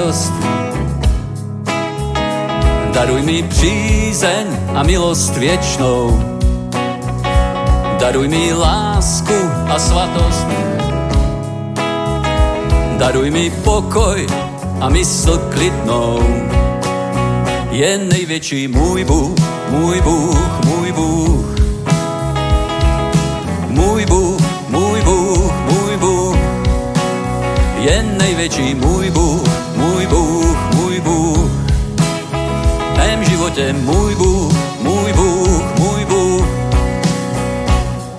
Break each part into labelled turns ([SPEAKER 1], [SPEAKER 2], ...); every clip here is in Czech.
[SPEAKER 1] radost. Daruj mi přízeň a milost věčnou. Daruj mi lásku a svatost. Daruj mi pokoj a mysl klidnou. Je největší můj Bůh, můj Bůh, můj Bůh. Můj Bůh, můj Bůh, můj Bůh. Je největší můj Bůh, Bůh, můj Bůh. V mém životě můj Bůh, můj Bůh, můj Bůh.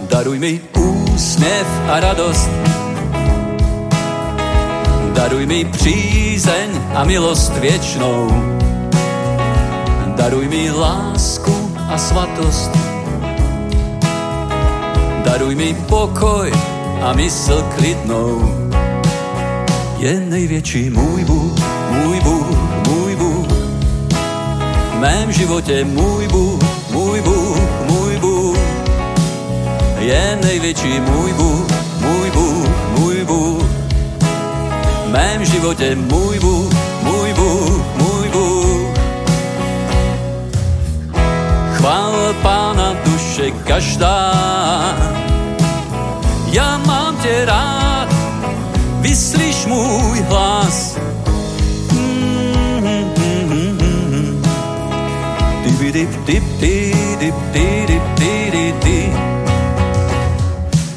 [SPEAKER 1] Daruj mi úsměv a radost, Daruj mi přízeň a milost věčnou. Daruj mi lásku a svatost. Daruj mi pokoj a mysl klidnou. Je největší můj Bůh, můj Bůh, můj Bůh. V mém životě můj Bůh, můj Bůh, můj Bůh. Je největší můj Bůh, můj Bůh, můj Bůh mém životě můj Bůh, můj Bůh, můj Bůh. Chvál Pána duše každá, já mám tě rád, vyslyš můj hlas.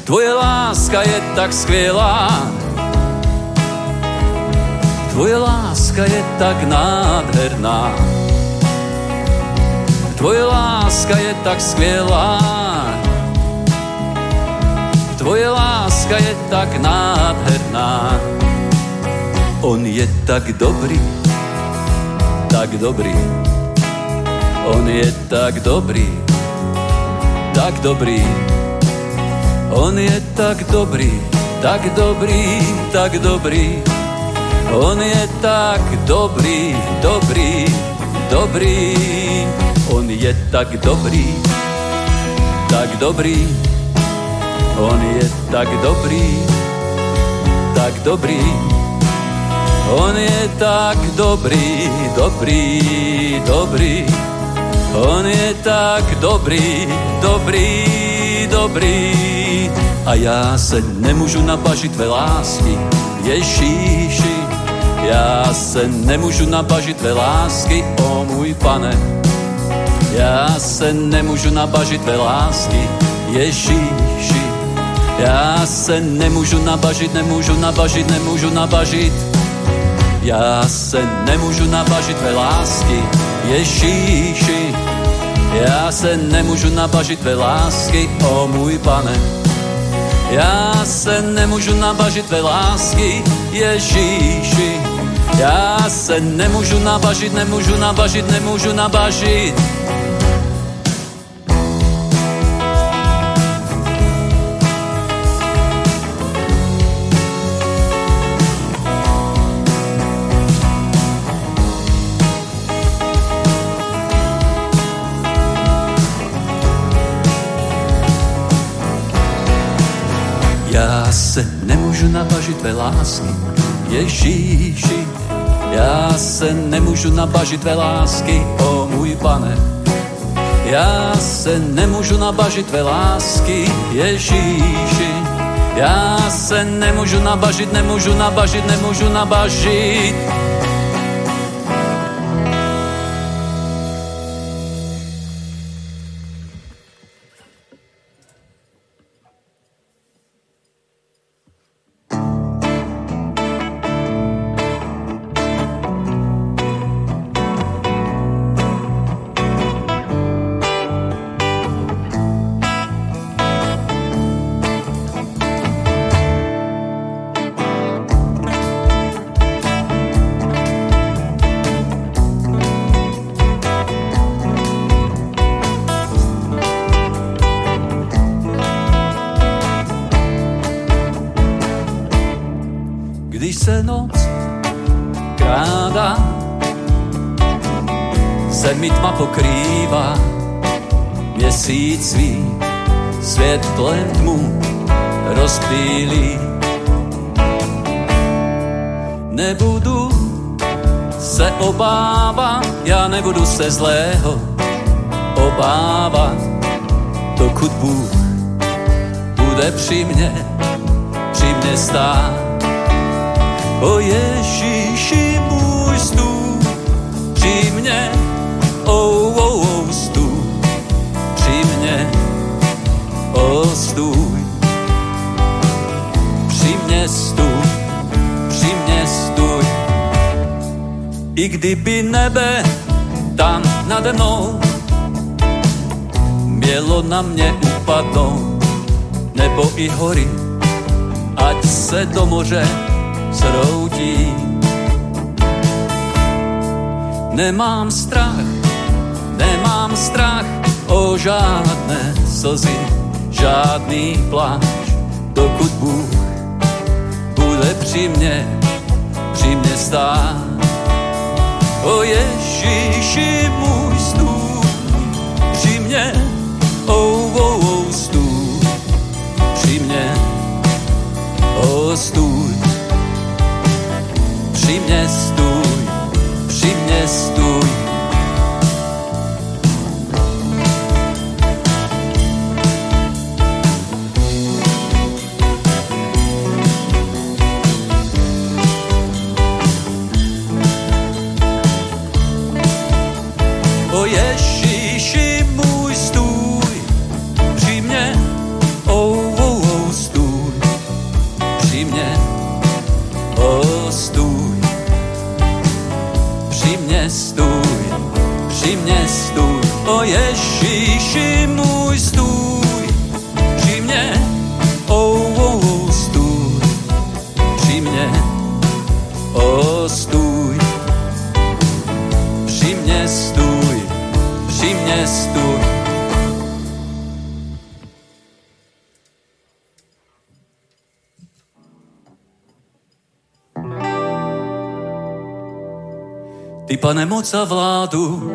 [SPEAKER 1] Tvoje láska je tak skvělá, Tvoje láska je tak nádherná. Tvoje láska je tak skvělá. Tvoje láska je tak nádherná. On je tak dobrý, tak dobrý. On je tak dobrý, tak dobrý. On je tak dobrý, tak dobrý, tak dobrý. On je tak dobrý, dobrý, dobrý. On je tak dobrý, tak dobrý. On je tak dobrý, tak dobrý. On je tak dobrý, dobrý, dobrý. On je tak dobrý, dobrý, dobrý. A já se nemůžu nabažit tvé lásky, Ježíši, já se nemůžu nabažit tvé lásky, o můj pane. Já se nemůžu nabažit tvé lásky, Ježíši. Já se nemůžu nabažit, nemůžu nabažit, nemůžu nabažit. Já se nemůžu nabažit tvé lásky, Ježíši. Já se nemůžu nabažit tvé lásky, o můj pane. Já se nemůžu nabažit tvé lásky, Ježíši. Já se nemůžu nabažit, nemůžu nabažit, nemůžu nabažit. Nabažit tvé lásky, Ježíši, já se nemůžu nabažit tvé lásky, o můj pane. Já se nemůžu nabažit tvé lásky, Ježíši. Já se nemůžu nabažit, nemůžu nabažit, nemůžu nabažit. przy mnie stój, przy mnie stój. Pane, moc a vládu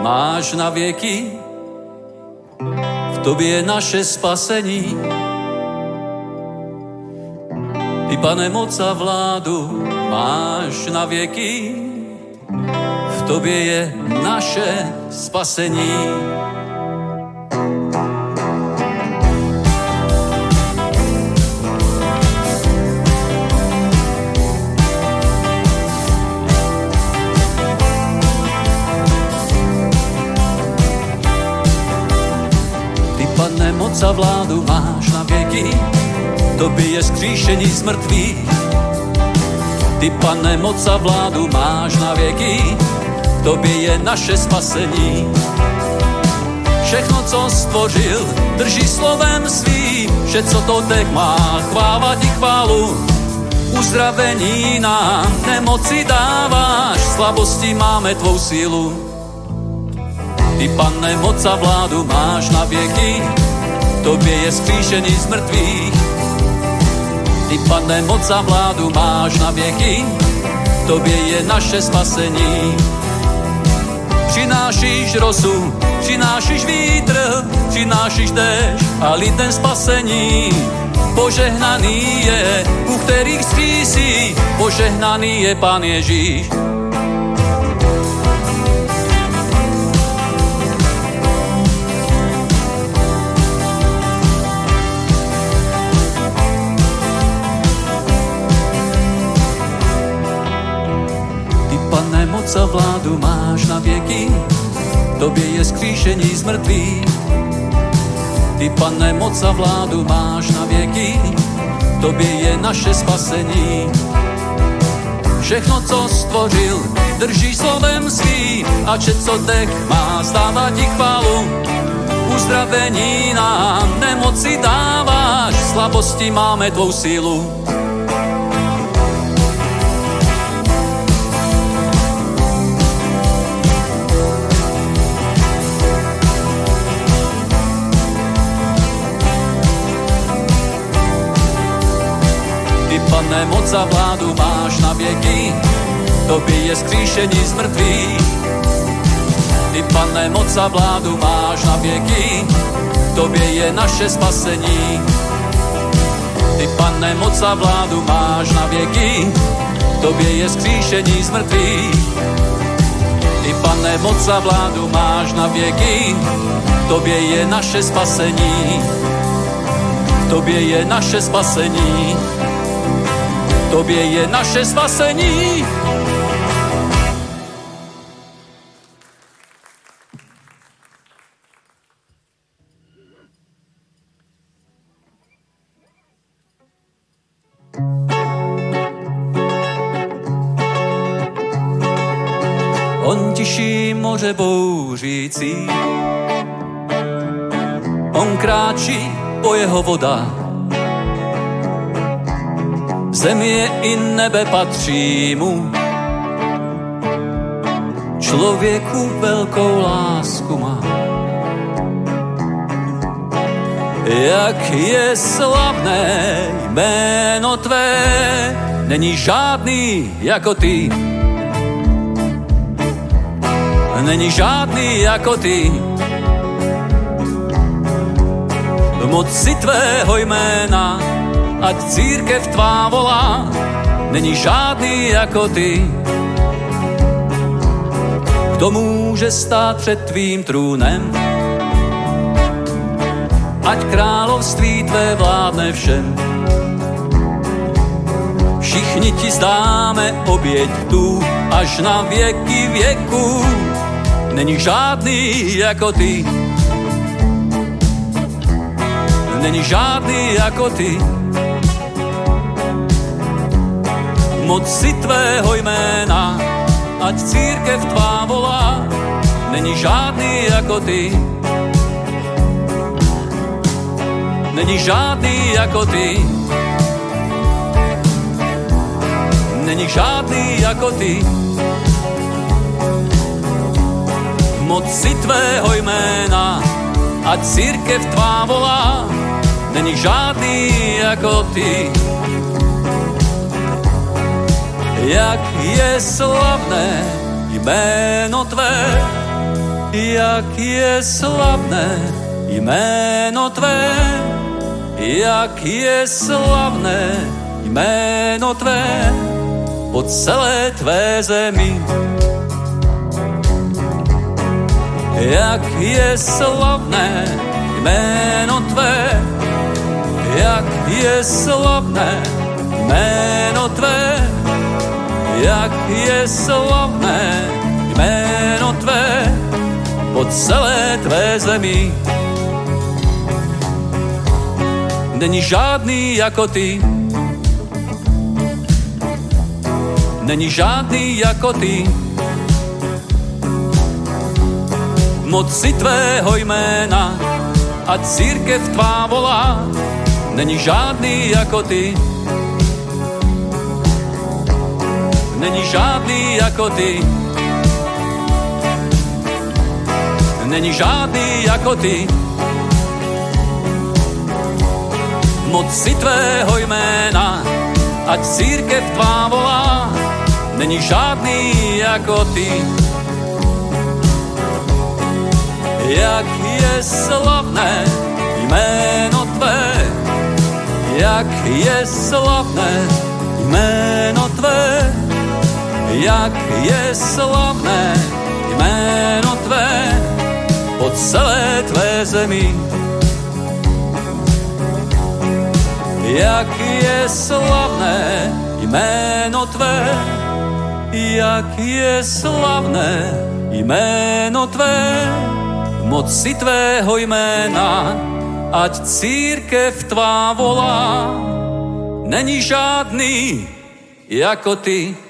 [SPEAKER 1] máš na věky, v tobě je naše spasení. Ty, pane, moc a vládu máš na věky, v tobě je naše spasení. Moc a vládu máš na věky, tobě je skříšení z mrtvých. Ty, pane, moc a vládu máš na věky, v tobě je naše spasení. Všechno, co stvořil, drží slovem svým, že co to teď má, chváva ti chválu. Uzdravení nám nemoci dáváš, slabosti máme tvou sílu. Ty, pane, moc a vládu máš na věky, tobě je skříšení z mrtvých. Ty, pane, moc a vládu máš na věky, tobě je naše spasení. Přinášíš rosu, přinášíš vítr, přinášíš déšť a lidem spasení. Požehnaný je, u kterých skřísí, požehnaný je Pán Ježíš. A vládu máš na věky, tobě je skříšení z. Ty, pane, moc a vládu máš na věky, tobě je naše spasení. Všechno, co stvořil, drží slovem svým a če co dech má, stává ti chválu. Uzdravení nám nemoci dáváš, slabosti máme tvou sílu. Pane, moc a vládu máš na věky, tobě je skříšení z mrtvých. Ty, pane, moc a vládu máš na věky, tobě je naše spasení. Ty, pane, moc a vládu máš na věky, tobě je skříšení z mrtvých. Ty, pane, moc a vládu máš na věky, tobě je naše spasení. Tobě je naše spasení. Tobě je naše spasení. moře bouřící. On kráčí po jeho voda. Země i nebe patří mu. Člověku velkou lásku má. Jak je slavné jméno tvé, není žádný jako ty není žádný jako ty. Moci tvého jména, ať církev tvá volá, není žádný jako ty. Kdo může stát před tvým trůnem? Ať království tvé vládne všem. Všichni ti zdáme oběť tu až na věky věků není žádný jako ty. Není žádný jako ty. Moci tvého jména, ať církev tvá volá, není žádný jako ty. Není žádný jako ty. Není žádný jako ty. moci tvého jména, ať církev tvá volá, není žádný jako ty. Jak je slavné jméno tvé, jak je slavné jméno tvé, jak je slavné jméno tvé po celé tvé zemi. Jak je slavné jméno tvé, jak je slavné jméno tvé, jak je slavné jméno tvé po celé tvé zemi. Není žádný jako ty, není žádný jako ty, moci tvého jména, a církev tvá volá, není žádný jako ty. Není žádný jako ty. Není žádný jako ty. Moci tvého jména, ať církev tvá volá, není žádný jako ty jak je slavné jméno tvé, jak je slavné jméno tvé, jak je slavné jméno tvé po celé tvé zemi. Jak je slavné jméno tvé, jak je slavné jméno tvé, moci tvého jména, ať církev tvá volá, není žádný jako ty.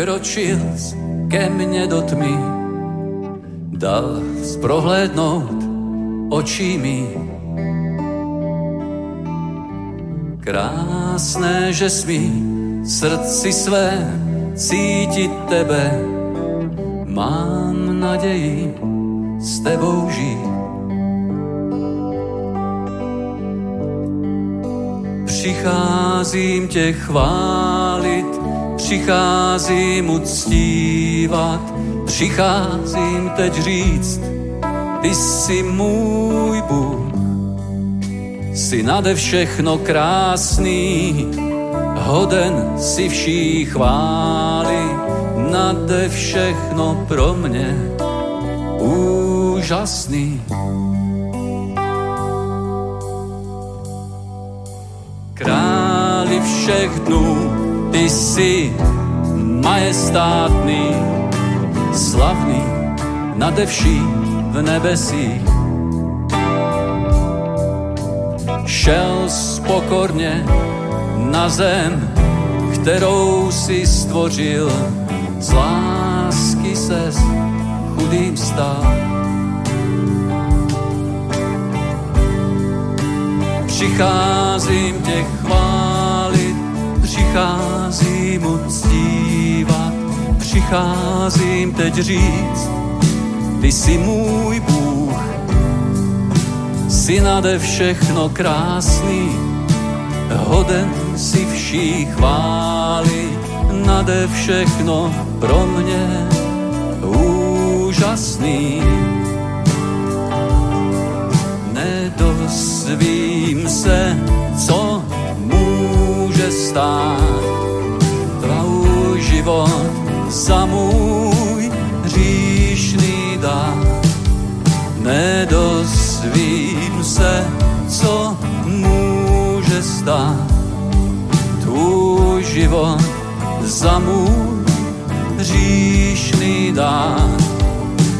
[SPEAKER 1] Vykročil ke mne do tmy. dal sprohlédnout očími. Krásné, že smí srdci své cítit tebe, mám naději s tebou žít. Přicházím tě chválit, přicházím uctívat, přicházím teď říct, ty jsi můj Bůh. Jsi nade všechno krásný, hoden si vší chvály, nade všechno pro mě úžasný. Králi všech dnů, ty jsi majestátný, slavný, nade vší v nebesích. Šel spokorně na zem, kterou si stvořil, z lásky se chudým stal. Přicházím tě chválit, přicházím uctívat, přicházím teď říct, ty jsi můj Bůh, jsi nade všechno krásný, hoden si vší chvály, nade všechno pro mě úžasný. Nedozvím se, co může stát, tvůj život za můj hříšný dát. Nedozvím se, co může stát, tvůj život za můj hříšný dát.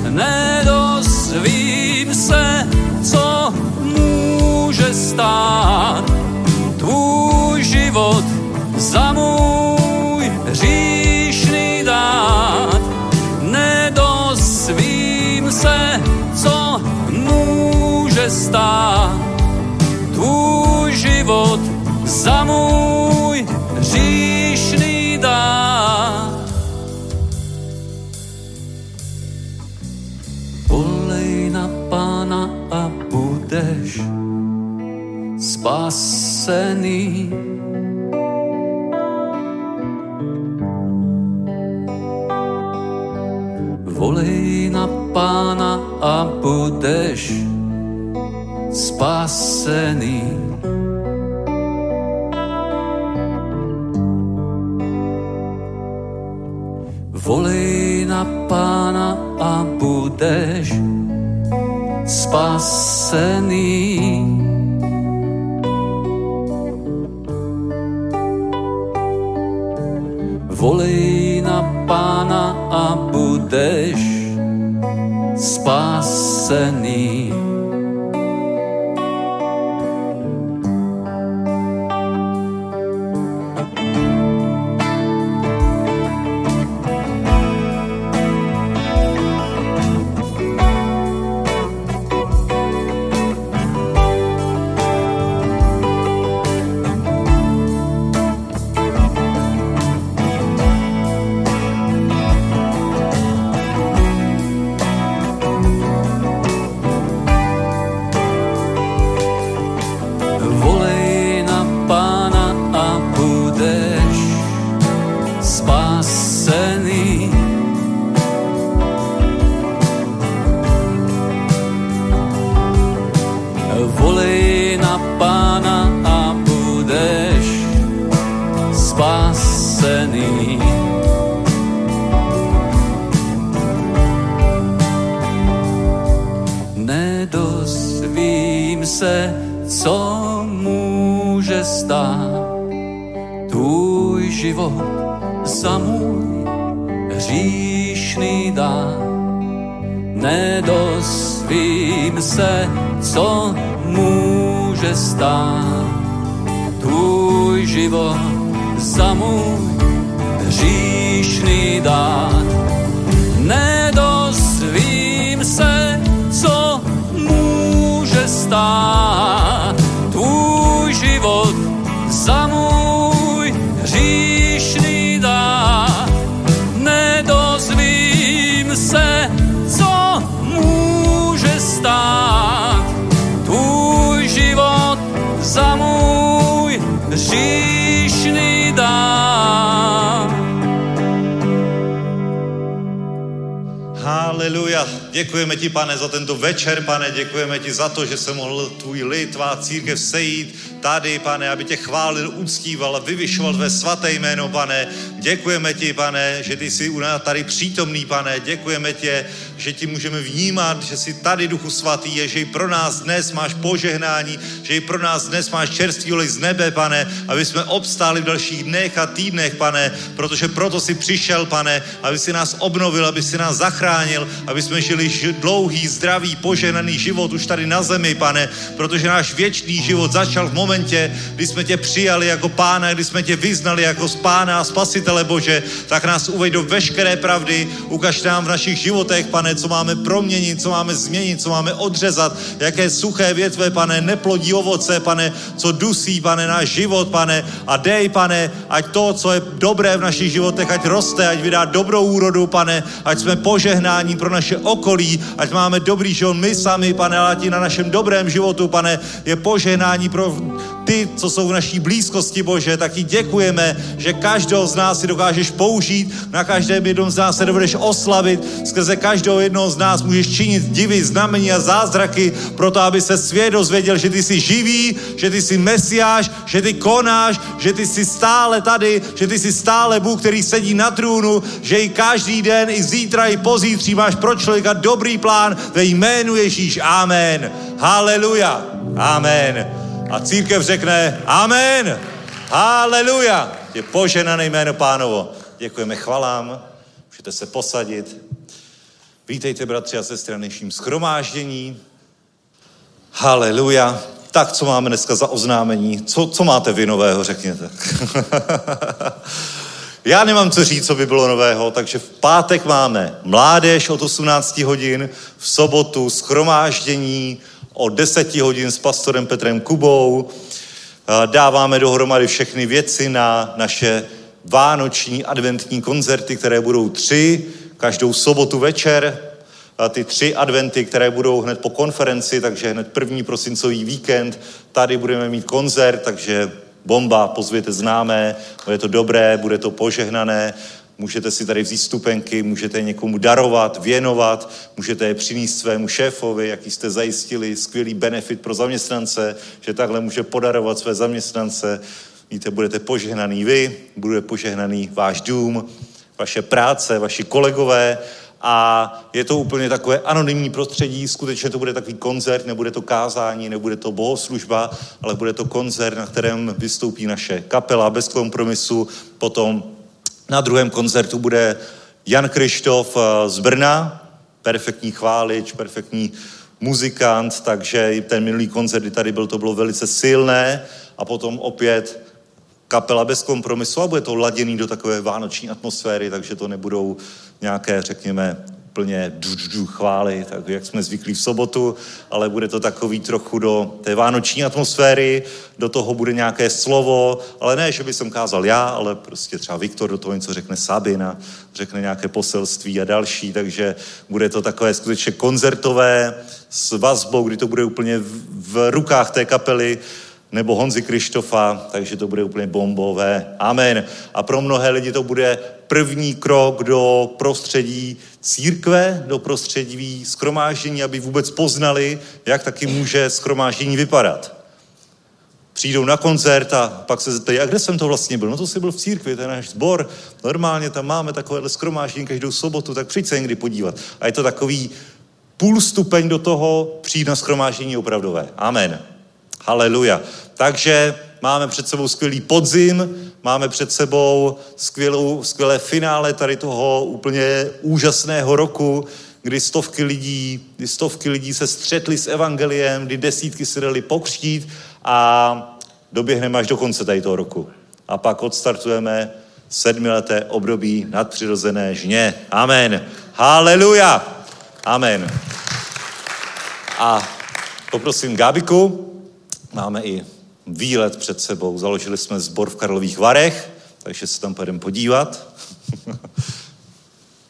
[SPEAKER 1] Nedozvím se, co může stát, život za můj hříšný dát. Nedozvím se, co může stát, tvůj život za můj hříšný dát. Volej na pána a budeš spasený. Pána a budeš spasený. Volej na pána a budeš spasený. Volej na pána a budeš spasený. Spasený. Volej na pána a budeš spasený. Nedozvím se, co může stát tvůj život za můj hříšný dár. Nedosvím se, co může stát. Tvůj život za můj hříšný dár. Nedosvím se, co může stát.
[SPEAKER 2] Děkujeme ti, pane, za tento večer, pane. Děkujeme ti za to, že se mohl tvůj lid, tvá církev sejít tady, pane, aby tě chválil, uctíval vyvyšoval tvé svaté jméno, pane. Děkujeme ti, pane, že ty jsi u nás tady přítomný, pane. Děkujeme tě, že ti můžeme vnímat, že jsi tady, Duchu Svatý, je, že i pro nás dnes máš požehnání, že i pro nás dnes máš čerstvý olej z nebe, pane, aby jsme obstáli v dalších dnech a týdnech, pane, protože proto jsi přišel, pane, aby si nás obnovil, aby si nás zachránil, aby jsme žili ži- dlouhý, zdravý, požehnaný život už tady na zemi, pane, protože náš věčný život začal v momentě, kdy jsme tě přijali jako pána, kdy jsme tě vyznali jako pána a spasitele Bože, tak nás uveď do veškeré pravdy, ukaž nám v našich životech, pane, co máme proměnit, co máme změnit, co máme odřezat, jaké suché větve, pane, neplodí ovoce, pane, co dusí, pane, náš život, pane, a dej, pane, ať to, co je dobré v našich životech, ať roste, ať vydá dobrou úrodu, pane, ať jsme požehnání pro naše okolí, ať máme dobrý život my sami, pane, ať na našem dobrém životu, pane, je požehnání pro ty, co jsou v naší blízkosti, Bože, tak ti děkujeme, že každého z nás si dokážeš použít, na každém jednom z nás se dovedeš oslavit, skrze každého jednoho z nás můžeš činit divy, znamení a zázraky, proto aby se svět dozvěděl, že ty jsi živý, že ty jsi mesiáš, že ty konáš, že ty jsi stále tady, že ty jsi stále Bůh, který sedí na trůnu, že i každý den, i zítra, i pozítří máš pro člověka dobrý plán ve jménu Ježíš. Amen. Haleluja. Amen. A církev řekne Amen. Haleluja. Je poženané jméno pánovo. Děkujeme chvalám. Můžete se posadit. Vítejte, bratři a sestry, na dnešním schromáždění. Haleluja. Tak, co máme dneska za oznámení? Co, co máte vy nového, řekněte. Já nemám co říct, co by bylo nového, takže v pátek máme mládež od 18 hodin, v sobotu schromáždění od 10 hodin s pastorem Petrem Kubou. Dáváme dohromady všechny věci na naše vánoční adventní koncerty, které budou tři, každou sobotu večer. A ty tři adventy, které budou hned po konferenci, takže hned první prosincový víkend. Tady budeme mít koncert, takže bomba, pozvěte známé, bude to dobré, bude to požehnané, můžete si tady vzít stupenky, můžete je někomu darovat, věnovat, můžete je přinést svému šéfovi, jaký jste zajistili, skvělý benefit pro zaměstnance, že takhle může podarovat své zaměstnance. Víte, budete požehnaný vy, bude požehnaný váš dům, vaše práce, vaši kolegové a je to úplně takové anonymní prostředí, skutečně to bude takový koncert, nebude to kázání, nebude to bohoslužba, ale bude to koncert, na kterém vystoupí naše kapela bez kompromisu, potom na druhém koncertu bude Jan Krištof z Brna, perfektní chválič, perfektní muzikant, takže i ten minulý koncert, kdy tady byl, to bylo velice silné. A potom opět kapela bez kompromisu a bude to laděný do takové vánoční atmosféry, takže to nebudou nějaké, řekněme, plně du, du, du, chvály, tak jak jsme zvyklí v sobotu, ale bude to takový trochu do té vánoční atmosféry, do toho bude nějaké slovo, ale ne, že by jsem kázal já, ale prostě třeba Viktor do toho něco řekne Sabina, řekne nějaké poselství a další, takže bude to takové skutečně koncertové s vazbou, kdy to bude úplně v, v rukách té kapely, nebo Honzi Krištofa, takže to bude úplně bombové. Amen. A pro mnohé lidi to bude první krok do prostředí církve, do prostředí skromáždění, aby vůbec poznali, jak taky může skromáždění vypadat. Přijdou na koncert a pak se zeptají, a kde jsem to vlastně byl? No to jsi byl v církvi, to je náš sbor. Normálně tam máme takovéhle skromáždění každou sobotu, tak přijď se někdy podívat. A je to takový půl stupeň do toho přijít na skromáždění opravdové. Amen. Haleluja. Takže máme před sebou skvělý podzim, máme před sebou skvělou, skvělé finále tady toho úplně úžasného roku, kdy stovky lidí, kdy stovky lidí se střetly s evangeliem, kdy desítky se dali pokřtít a doběhneme až do konce tady toho roku. A pak odstartujeme sedmileté období nadpřirozené žně. Amen. Haleluja. Amen. A poprosím Gábiku. Máme i výlet před sebou. Založili jsme sbor v Karlových Varech, takže se tam půjdeme podívat.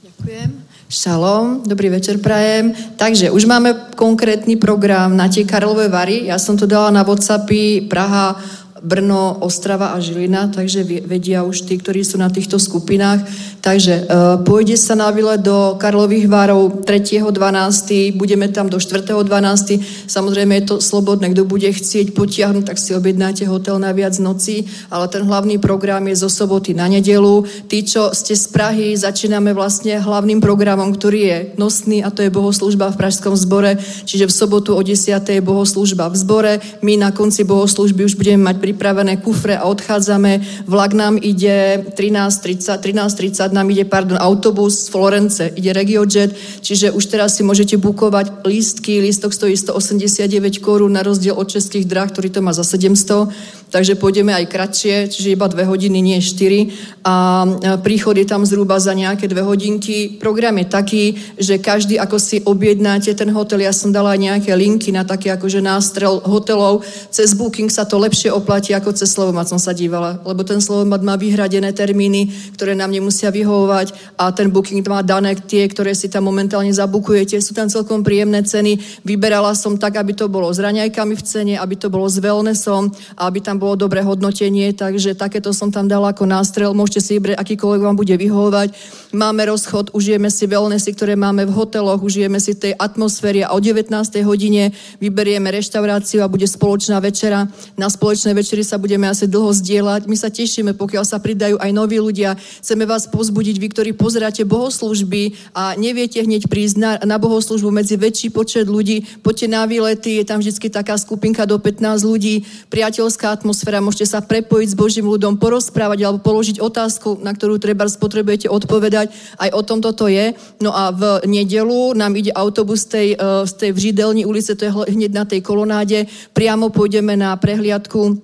[SPEAKER 3] Ďakujem. Šalom, dobrý večer prajem. Takže už máme konkrétny program na tie Karlové Vary. Ja som to dala na Whatsappy Praha Brno, Ostrava a Žilina, takže vedia už tí, ktorí sú na týchto skupinách. Takže uh, pôjde sa na výlet do Karlových Várov 3.12., budeme tam do 4.12. Samozrejme je to slobodné, kto bude chcieť potiahnuť, tak si objednáte hotel na viac nocí, ale ten hlavný program je zo soboty na nedelu. Tí, čo ste z Prahy, začíname vlastne hlavným programom, ktorý je nosný a to je bohoslužba v Pražskom zbore, čiže v sobotu o 10. je bohoslužba v zbore. My na konci bohoslužby už budeme mať pripravené kufre a odchádzame. Vlak nám ide 13.30, 13.30 nám ide, pardon, autobus z Florence, ide RegioJet, čiže už teraz si môžete bukovať lístky, lístok stojí 189 korún na rozdiel od českých drah, ktorý to má za 700 takže pôjdeme aj kratšie, čiže iba dve hodiny, nie štyri. A príchod je tam zhruba za nejaké dve hodinky. Program je taký, že každý, ako si objednáte ten hotel, ja som dala nejaké linky na také akože nástrel hotelov, cez Booking sa to lepšie oplatí ako cez Slovomat som sa dívala, lebo ten Slovomat má vyhradené termíny, ktoré nám nemusia vyhovovať a ten Booking má dané tie, ktoré si tam momentálne zabukujete, sú tam celkom príjemné ceny. Vyberala som tak, aby to bolo s raňajkami v cene, aby to bolo s wellnessom a aby tam bolo dobré hodnotenie, takže takéto som tam dala ako nástrel. Môžete si vybrať, akýkoľvek vám bude vyhovovať. Máme rozchod, užijeme si wellnessy, ktoré máme v hoteloch, užijeme si tej atmosféry a o 19. hodine vyberieme reštauráciu a bude spoločná večera. Na spoločnej večeri sa budeme asi dlho zdieľať. My sa tešíme, pokiaľ sa pridajú aj noví ľudia. Chceme vás pozbudiť, vy, ktorí pozeráte bohoslužby a neviete hneď prísť na, na bohoslužbu medzi väčší počet ľudí. Poďte na výlety, je tam vždy taká skupinka do 15 ľudí, priateľská atmosféra atmosféra, môžete sa prepojiť s Božím ľudom, porozprávať alebo položiť otázku, na ktorú treba potrebujete odpovedať. Aj o tom toto je. No a v nedelu nám ide autobus z tej, eh, z tej vřídelní ulice, to je hneď na tej kolonáde. Priamo pôjdeme na prehliadku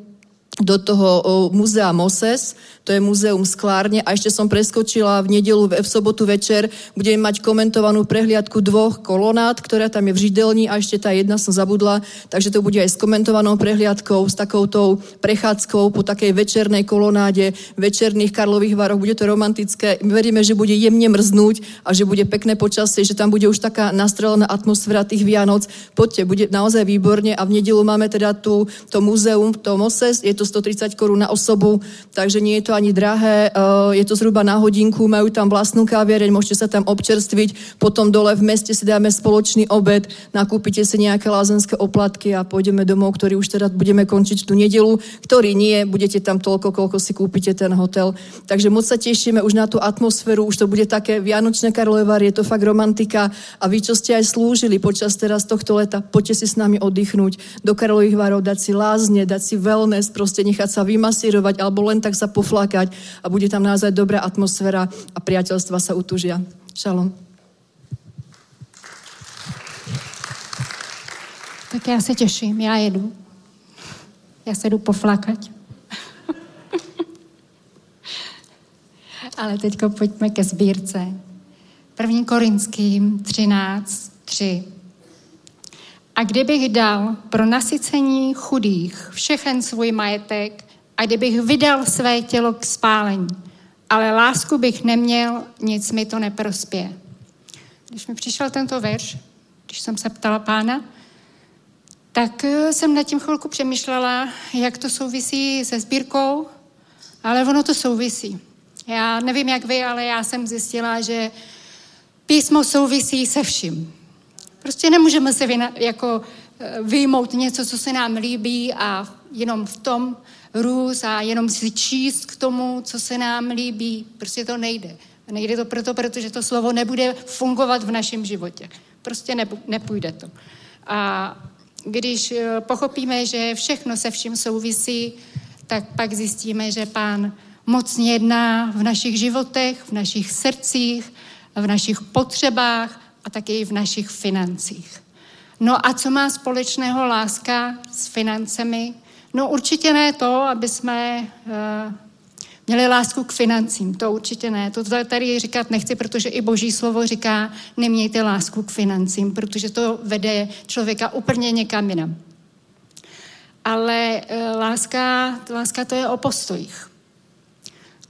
[SPEAKER 3] do toho muzea Moses, to je muzeum sklárne a ešte som preskočila v nedelu, v sobotu večer, budeme mať komentovanú prehliadku dvoch kolonád, ktorá tam je v Židelni a ešte tá jedna som zabudla, takže to bude aj s komentovanou prehliadkou, s takoutou prechádzkou po takej večernej kolonáde, večerných Karlových varoch, bude to romantické, veríme, že bude jemne mrznúť a že bude pekné počasie, že tam bude už taká nastrelená atmosféra tých Vianoc. Poďte, bude naozaj výborne a v nedelu máme teda tu to muzeum, to Moses, je to 130 korún na osobu, takže nie je to ani drahé, eh, je to zhruba na hodinku, majú tam vlastnú kaviareň, môžete sa tam občerstviť, potom dole v meste si dáme spoločný obed, nakúpite si nejaké lázenské oplatky a pôjdeme domov, ktorý už teda budeme končiť tú nedelu, ktorý nie, budete tam toľko, koľko si kúpite ten hotel. Takže moc sa tešíme už na tú atmosféru, už to bude také vianočné Karlovar, je to fakt romantika. A vy, čo ste aj slúžili počas teraz tohto leta, poďte si s nami oddychnúť do Karlových varov, dať si lázne, dať si wellness, proste nechať sa vymasírovať alebo len tak sa poflákať a bude tam naozaj dobrá atmosféra a priateľstva sa utužia. Šalom.
[SPEAKER 4] Tak já se těším, já jedu. Já se jdu poflákat. Ale teďko pojďme ke sbírce. První Korinským 13, 3. A kdybych dal pro nasycení chudých všechen svůj majetek a kdybych vydal své tělo k spálení, ale lásku bych neměl, nic mi to neprospěje. Když mi přišel tento verš, když jsem se ptala pána, tak eh, jsem nad tím chvilku přemýšlela, jak to souvisí se sbírkou, ale ono to souvisí. Já nevím, jak vy, ale já jsem zjistila, že písmo souvisí se vším. Prostě nemůžeme se vyna, jako eh, vyjmout něco, co se nám líbí a jenom v tom růst a jenom si číst k tomu, co se nám líbí. Prostě to nejde. Nejde to proto, protože to slovo nebude fungovat v našem životě. Prostě nepůjde to. A když eh, pochopíme, že všechno se vším souvisí, tak pak zjistíme, že pán mocně jedná v našich životech, v našich srdcích, v našich potřebách a taky v našich financích. No a co má společného láska s financemi? No určitě ne to, aby jsme uh, Měli lásku k financím, to určitě ne. To tady říkat nechci, protože i boží slovo říká, nemějte lásku k financím, protože to vede člověka úplně někam jinam. Ale e, láska, láska to je o postojích.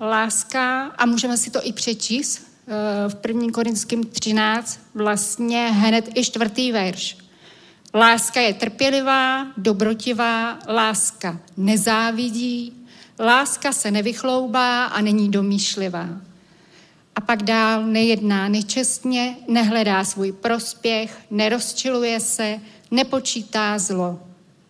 [SPEAKER 4] Láska, a můžeme si to i přečíst, e, v 1. Korinském 13, vlastně hned i čtvrtý verš. Láska je trpělivá, dobrotivá, láska nezávidí, láska se nevychloubá a není domýšlivá. A pak dál nejedná nečestně, nehledá svůj prospěch, nerozčiluje se, nepočítá zlo,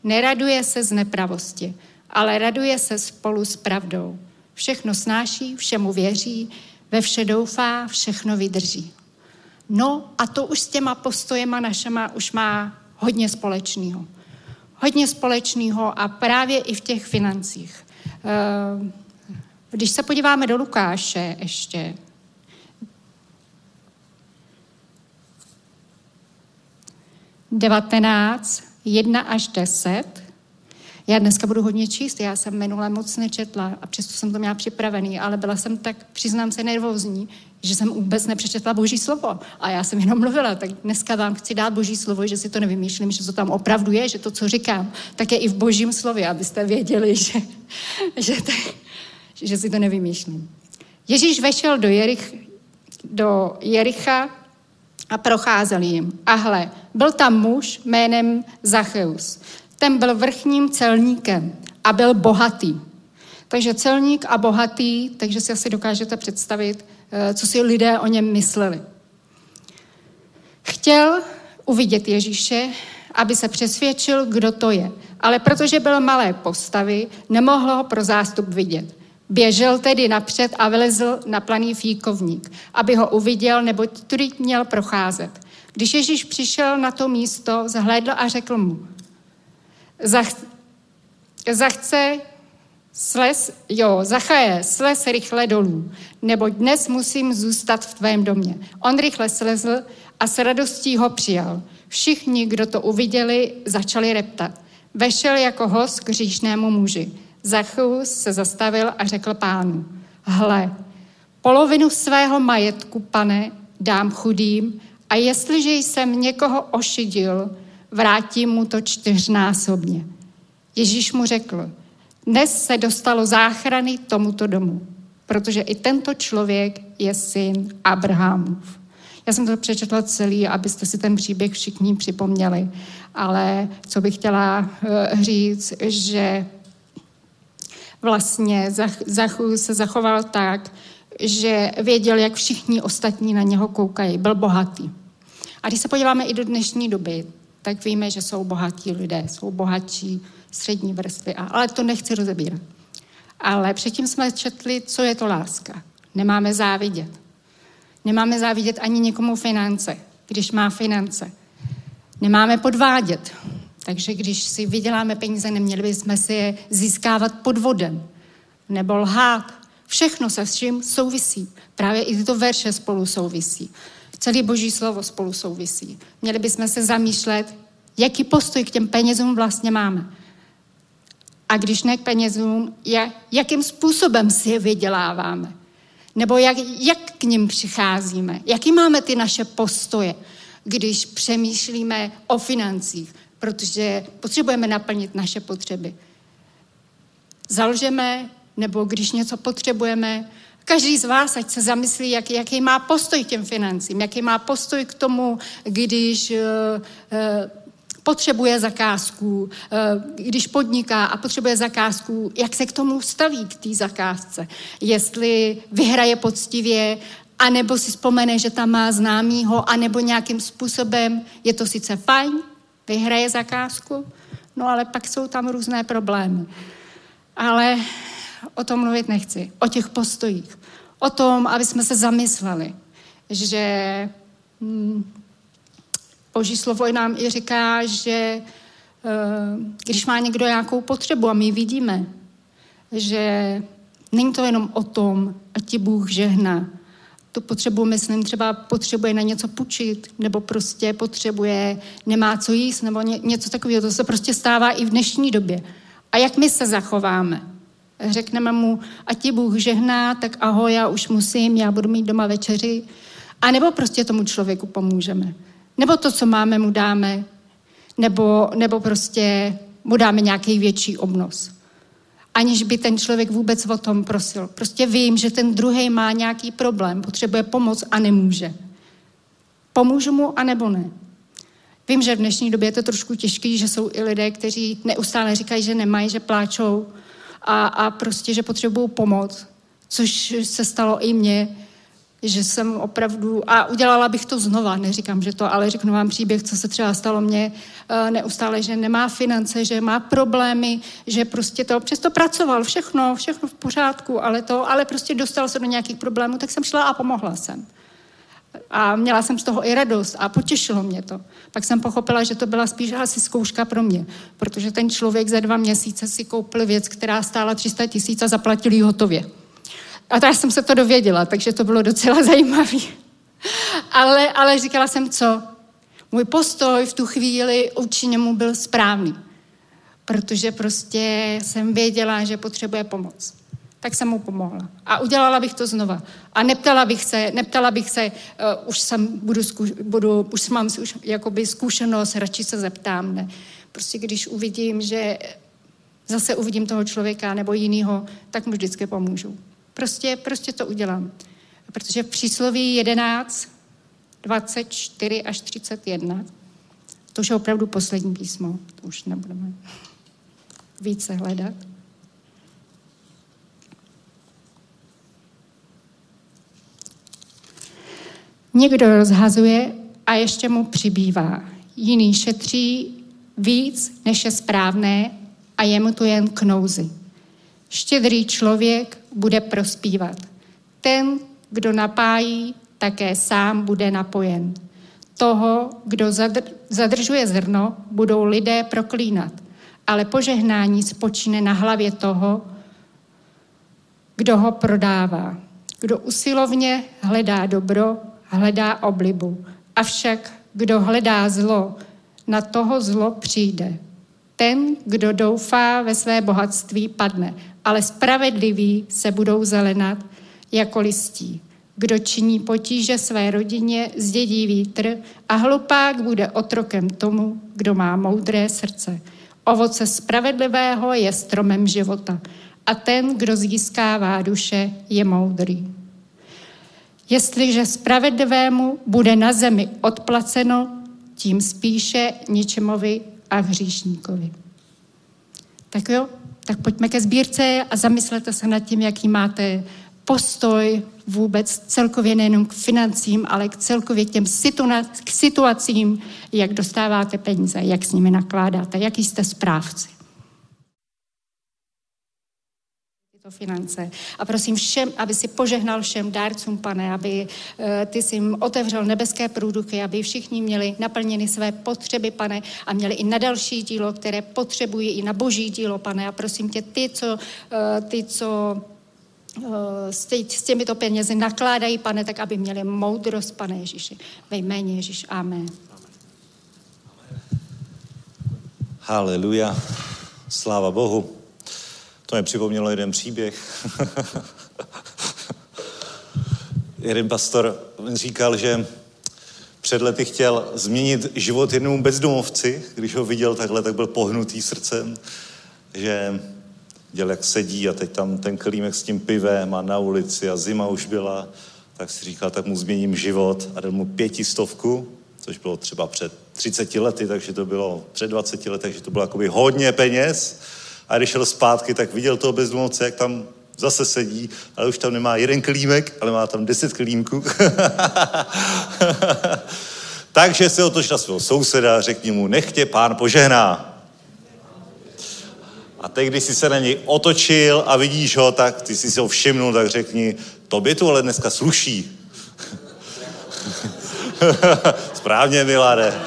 [SPEAKER 4] neraduje se z nepravosti, ale raduje se spolu s pravdou. Všechno snáší, všemu věří, ve vše doufá, všechno vydrží. No a to už s těma postojema našema už má hodně společného. Hodně společného a právě i v těch financích. Eh, když se podíváme do Lukáše ještě, devatenáct, jedna až deset, já dneska budu hodně číst, já jsem minule moc nečetla a přesto jsem to měla připravený, ale byla jsem tak, přiznám se, nervózní, že jsem vůbec nepřečetla Boží slovo. A já jsem jenom mluvila, tak dneska vám chci dát Boží slovo, že si to nevymýšlím, že to tam opravdu je, že to, co říkám, tak je i v Božím slově, abyste věděli, že, že, to, že si to nevymýšlím. Ježíš vešel do, Jerich, do Jericha a procházel jim. A hle, byl tam muž jménem Zacheus. Ten byl vrchním celníkem a byl bohatý. Takže celník a bohatý, takže si asi dokážete představit, co si lidé o něm mysleli. Chtěl uvidět Ježíše, aby se přesvědčil, kdo to je. Ale protože byl malé postavy, nemohl ho pro zástup vidět. Běžel tedy napřed a vylezl na planý fíkovník, aby ho uviděl, nebo tudy měl procházet. Když Ježíš přišel na to místo, zhlédl a řekl mu, Zach, zachce Sles, jo, Zachaje, sles rychle dolů, nebo dnes musím zůstat v tvém domě. On rychle slezl a s radostí ho přijal. Všichni, kdo to uviděli, začali reptat. Vešel jako host k říšnému muži. Zacheus se zastavil a řekl pánu, hle, polovinu svého majetku, pane, dám chudým a jestliže jsem někoho ošidil, vrátím mu to čtyřnásobně. Ježíš mu řekl, dnes se dostalo záchrany tomuto domu, protože i tento člověk je syn Abrahamův. Já jsem to přečetla celý, abyste si ten příběh všichni připomněli, ale co bych chtěla eh, říct, že vlastně Zachu se zachoval tak, že věděl, jak všichni ostatní na něho koukají. Byl bohatý. A když se podíváme i do dnešní doby, tak víme, že jsou bohatí lidé, jsou bohatší střední vrstvy, ale to nechci rozebírat. Ale předtím jsme četli, co je to láska. Nemáme závidět. Nemáme závidět ani někomu finance, když má finance. Nemáme podvádět. Takže když si vyděláme peníze, neměli bychom si je získávat podvodem nebo lhát. Všechno se s čím souvisí. Právě i tyto verše spolu souvisí. Celý boží slovo spolu souvisí. Měli bychom se zamýšlet, jaký postoj k těm penězům vlastně máme. A když ne k penězům, jakým způsobem si je vyděláváme. Nebo jak, jak k ním přicházíme. Jaký máme ty naše postoje, když přemýšlíme o financích, protože potřebujeme naplnit naše potřeby. Zalžeme, nebo když něco potřebujeme, Každý z vás, ať se zamyslí, jak, jaký má postoj k těm financím, jaký má postoj k tomu, když uh, uh, potřebuje zakázku, uh, když podniká a potřebuje zakázku, jak se k tomu staví, k té zakázce. Jestli vyhraje poctivě, anebo si vzpomene, že tam má známýho, anebo nějakým způsobem je to sice fajn, vyhraje zakázku, no ale pak jsou tam různé problémy. Ale o tom mluvit nechci. O těch postojích. O tom, aby jsme se zamysleli, že hm, Boží slovo nám i říká, že eh, když má někdo nějakou potřebu a my vidíme, že není to jenom o tom, a ti Bůh žehná. Tu potřebu, myslím, třeba potřebuje na něco půjčit, nebo prostě potřebuje, nemá co jíst, nebo ně, něco takového. To se prostě stává i v dnešní době. A jak my se zachováme? Řekneme mu, a ti Bůh žehná, tak ahoj, já už musím, já budu mít doma večeři. A nebo prostě tomu člověku pomůžeme. Nebo to, co máme, mu dáme. Nebo, nebo prostě mu dáme nějaký větší obnos. Aniž by ten člověk vůbec o tom prosil. Prostě vím, že ten druhý má nějaký problém, potřebuje pomoc a nemůže. Pomůžu mu a nebo ne. Vím, že v dnešní době je to trošku těžké, že jsou i lidé, kteří neustále říkají, že nemají, že pláčou a, a prostě, že potřebují pomoc. Což se stalo i mně, že jsem opravdu, a udělala bych to znova, neříkám, že to, ale řeknu vám příběh, co se třeba stalo mně eh, neustále, že nemá finance, že má problémy, že prostě to, přesto pracoval, všechno, všechno v pořádku, ale to, ale prostě dostal se do nějakých problémů, tak jsem šla a pomohla jsem. A měla jsem z toho i radost a potěšilo mě to. Pak jsem pochopila, že to byla spíš asi zkouška pro mě, protože ten člověk za dva měsíce si koupil věc, která stála 300 tisíc a zaplatil ji hotově. A tak jsem se to dověděla, takže to bylo docela zajímavé. ale, ale říkala jsem, co? Můj postoj v tu chvíli určitě němu byl správný, protože prostě jsem věděla, že potřebuje pomoc tak jsem mu pomohla. A udělala bych to znova. A neptala bych se, neptala bych se, uh, už jsem, budu, zkuš, budu, už mám už jakoby zkušenost, radši se zeptám, ne. Prostě když uvidím, že zase uvidím toho člověka nebo jinýho, tak mu vždycky pomůžu. Prostě, prostě to udělám. Protože v přísloví 11, 24 až 31, to už je opravdu poslední písmo, to už nebudeme více hledat. Někdo rozhazuje a ještě mu přibývá. Jiný šetří víc, než je správné a je mu to jen k nouzi. Štědrý člověk bude prospívat. Ten, kdo napájí, také sám bude napojen. Toho, kdo zadržuje zrno, budou lidé proklínat, ale požehnání spočíne na hlavě toho, kdo ho prodává. Kdo usilovně hledá dobro, hledá oblibu. Avšak kdo hledá zlo, na toho zlo přijde. Ten, kdo doufá ve své bohatství, padne, ale spravedliví se budou zelenat jako listí. Kdo činí potíže své rodině, zdědí vítr a hlupák bude otrokem tomu, kdo má moudré srdce. Ovoce spravedlivého je stromem života a ten, kdo získává duše, je moudrý. Jestliže spravedlivému bude na zemi odplaceno, tím spíše ničemovi a hříšníkovi. Tak jo, tak pojďme ke sbírce a zamyslete se nad tím, jaký máte postoj vůbec celkově nejenom k financím, ale k celkově těm k situacím, jak dostáváte peníze, jak s nimi nakládáte, jaký jste správci. Tyto finance. A prosím všem, aby si požehnal všem dárcům, pane, aby eh, ty si jim otevřel nebeské průduchy, aby všichni měli naplněny své potřeby, pane, a měli i na další dílo, které potřebují i na boží dílo, pane. A prosím tě, ty, co, eh, ty, co eh, s těmito penězi nakládají, pane, tak aby měli moudrost, pane Ježíši. Ve jméně Ježíš. Amen.
[SPEAKER 2] Haleluja. Sláva Bohu. To mi připomnělo jeden příběh. jeden pastor říkal, že před lety chtěl změnit život jednomu bezdomovci. Když ho viděl takhle, tak byl pohnutý srdcem, že děl, jak sedí a teď tam ten klímek s tím pivem a na ulici a zima už byla, tak si říkal, tak mu změním život a dal mu pětistovku, což bylo třeba před 30 lety, takže to bylo před 20 lety, takže to bylo jakoby hodně peněz. A když šel zpátky, tak viděl toho bezdomovce, jak tam zase sedí, ale už tam nemá jeden klímek, ale má tam deset klímků. Takže se otoč na svého souseda a řekni mu, nechtě pán požehná. A teď, když jsi se na něj otočil a vidíš ho, tak ty jsi si ho všimnul, tak řekni, tobě to ale dneska sluší. Správně, Milane.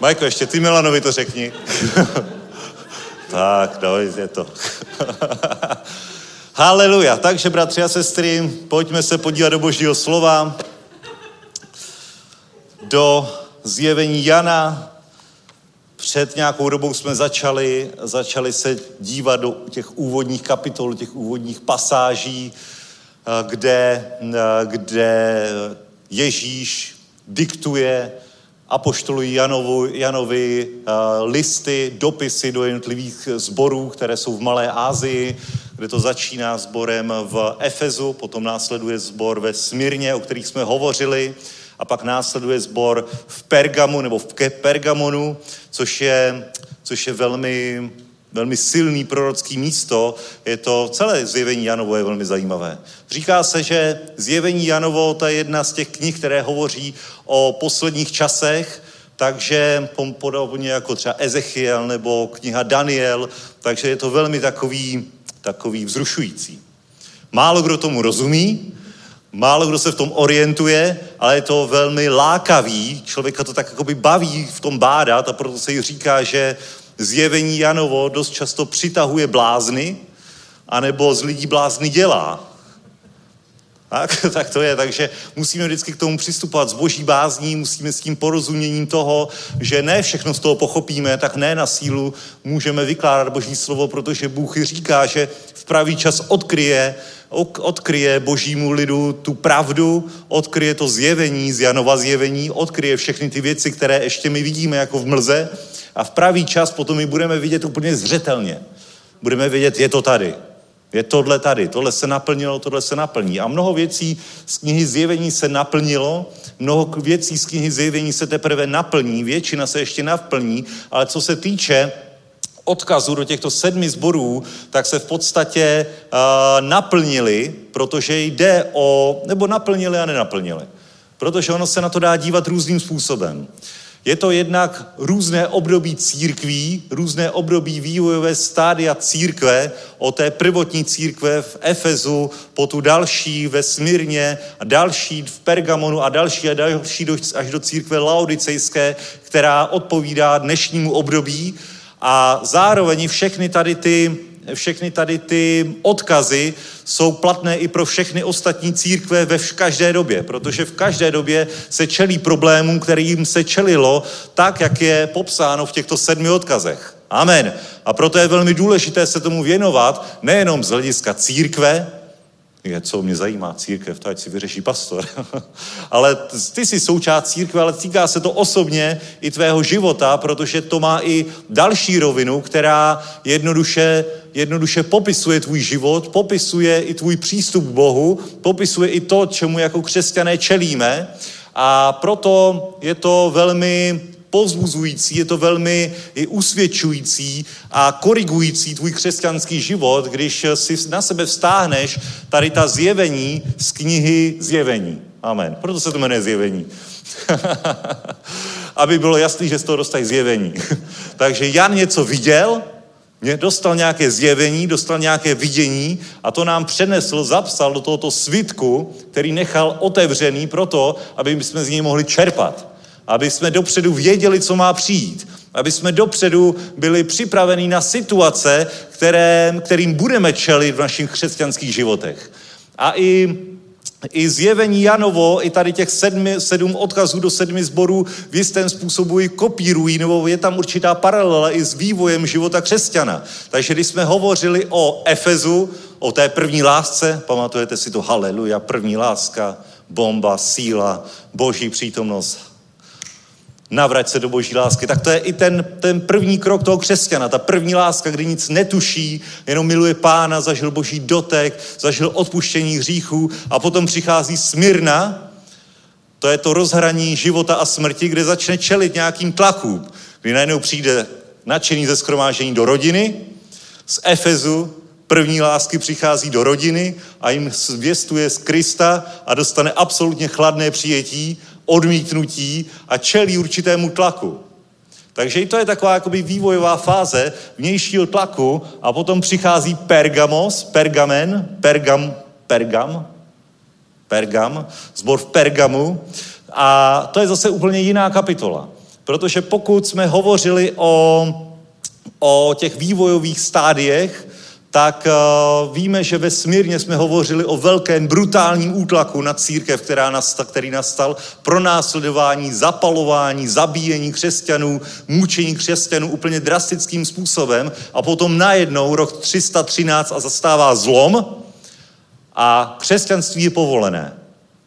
[SPEAKER 2] Majko, ještě ty Milanovi to řekni. Tak, no, je to. Haleluja. Takže, bratři a sestry, pojďme se podívat do božího slova, do zjevení Jana, před nějakou dobou jsme začali, začali se dívat do těch úvodních kapitol, těch úvodních pasáží, eh, kde, eh, kde Ježíš diktuje apoštolu Janovu, Janovi uh, listy, dopisy do jednotlivých sborů, které jsou v Malé Ázii, kde to začíná sborem v Efezu, potom následuje sbor ve Smírně, o kterých jsme hovořili, a pak následuje sbor v Pergamu nebo v Pergamonu, což je, což je velmi, velmi silný prorocký místo. Je to celé zjevení Janovo je velmi zajímavé. Říká se, že zjevení Janovo to je jedna z těch knih, které hovoří o posledních časech, takže podobně jako třeba Ezechiel nebo kniha Daniel, takže je to velmi takový, takový vzrušující. Málo kdo tomu rozumí, málo kdo se v tom orientuje, ale je to velmi lákavý, člověka to tak jakoby baví v tom bádat a proto se jí říká, že zjevení Janovo dost často přitahuje blázny, anebo z lidí blázny dělá. Tak, tak to je, takže musíme vždycky k tomu přistupovat s boží bázní, musíme s tím porozuměním toho, že ne všechno z toho pochopíme, tak ne na sílu můžeme vykládat boží slovo, protože Bůh říká, že v pravý čas odkryje, odkryje božímu lidu tu pravdu, odkryje to zjevení, z Janova zjevení, odkryje všechny ty věci, které ještě my vidíme jako v mlze a v pravý čas potom my budeme vidět úplně zřetelně. Budeme vidět, je to tady. Je tohle tady, tohle se naplnilo, tohle se naplní. A mnoho věcí z knihy Zjevení se naplnilo, mnoho věcí z knihy Zjevení se teprve naplní, většina se ještě naplní, ale co se týče odkazu do těchto sedmi zborů, tak se v podstatě uh, naplnili, protože jde o, nebo naplnili a nenaplnili. Protože ono se na to dá dívat různým způsobem. Je to jednak různé období církví, různé období vývojové stádia církve, o té prvotní církve v Efezu, po tu další ve Smírně a další v Pergamonu a další a další až do církve laodicejské, která odpovídá dnešnímu období. A zároveň všechny tady ty všechny tady ty odkazy jsou platné i pro všechny ostatní církve ve každé době, protože v každé době se čelí problémům, kterým se čelilo tak, jak je popsáno v těchto sedmi odkazech. Amen. A proto je velmi důležité se tomu věnovat nejenom z hlediska církve, je, co mě zajímá církev, to ať si vyřeší pastor. ale ty jsi součást církve, ale týká se to osobně i tvého života, protože to má i další rovinu, která jednoduše, jednoduše popisuje tvůj život, popisuje i tvůj přístup k Bohu, popisuje i to, čemu jako křesťané čelíme. A proto je to velmi povzbuzující, je to velmi i usvědčující a korigující tvůj křesťanský život, když si na sebe vztáhneš tady ta zjevení z knihy Zjevení. Amen. Proto se to jmenuje Zjevení. Aby bylo jasný, že z toho dostají zjevení. Takže Jan něco viděl, dostal nějaké zjevení, dostal nějaké vidění a to nám přenesl, zapsal do tohoto svitku, který nechal otevřený proto, aby jsme z něj mohli čerpat aby jsme dopředu věděli, co má přijít, aby jsme dopředu byli připraveni na situace, které, kterým budeme čelit v našich křesťanských životech. A i i zjevení Janovo, i tady těch sedmi, sedm odkazů do sedmi zborů v jistém způsobu i kopírují, nebo je tam určitá paralela i s vývojem života křesťana. Takže když jsme hovořili o Efezu, o té první lásce, pamatujete si to, haleluja, první láska, bomba, síla, boží přítomnost, navrať se do boží lásky. Tak to je i ten, ten první krok toho křesťana, ta první láska, kdy nic netuší, jenom miluje pána, zažil boží dotek, zažil odpuštění hříchů a potom přichází smírna, to je to rozhraní života a smrti, kde začne čelit nějakým tlakům, kdy najednou přijde nadšený ze skromážení do rodiny, z Efezu, první lásky přichází do rodiny a jim zvěstuje z Krista a dostane absolutně chladné přijetí odmítnutí a čelí určitému tlaku. Takže i to je taková jakoby vývojová fáze vnějšího tlaku a potom přichází Pergamos, Pergamen, Pergam, Pergam, Pergam, zbor v Pergamu a to je zase úplně jiná kapitola. Protože pokud jsme hovořili o, o těch vývojových stádiech, tak uh, víme, že ve Smírně jsme hovořili o velkém brutálním útlaku na církev, která nastal, který nastal, pro následování, zapalování, zabíjení křesťanů, mučení křesťanů úplně drastickým způsobem a potom najednou rok 313 a zastává zlom a křesťanství je povolené.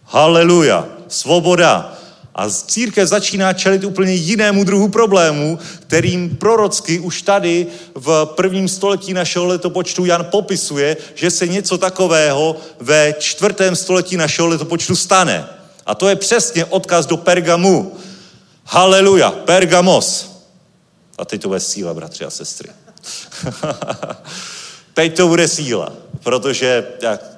[SPEAKER 2] Haleluja, svoboda, a církev začíná čelit úplně jinému druhu problému, kterým prorocky už tady v prvním století našeho letopočtu Jan popisuje, že se něco takového ve čtvrtém století našeho letopočtu stane. A to je přesně odkaz do Pergamu. Haleluja, Pergamos. A teď to bude síla, bratři a sestry. teď to bude síla, protože jak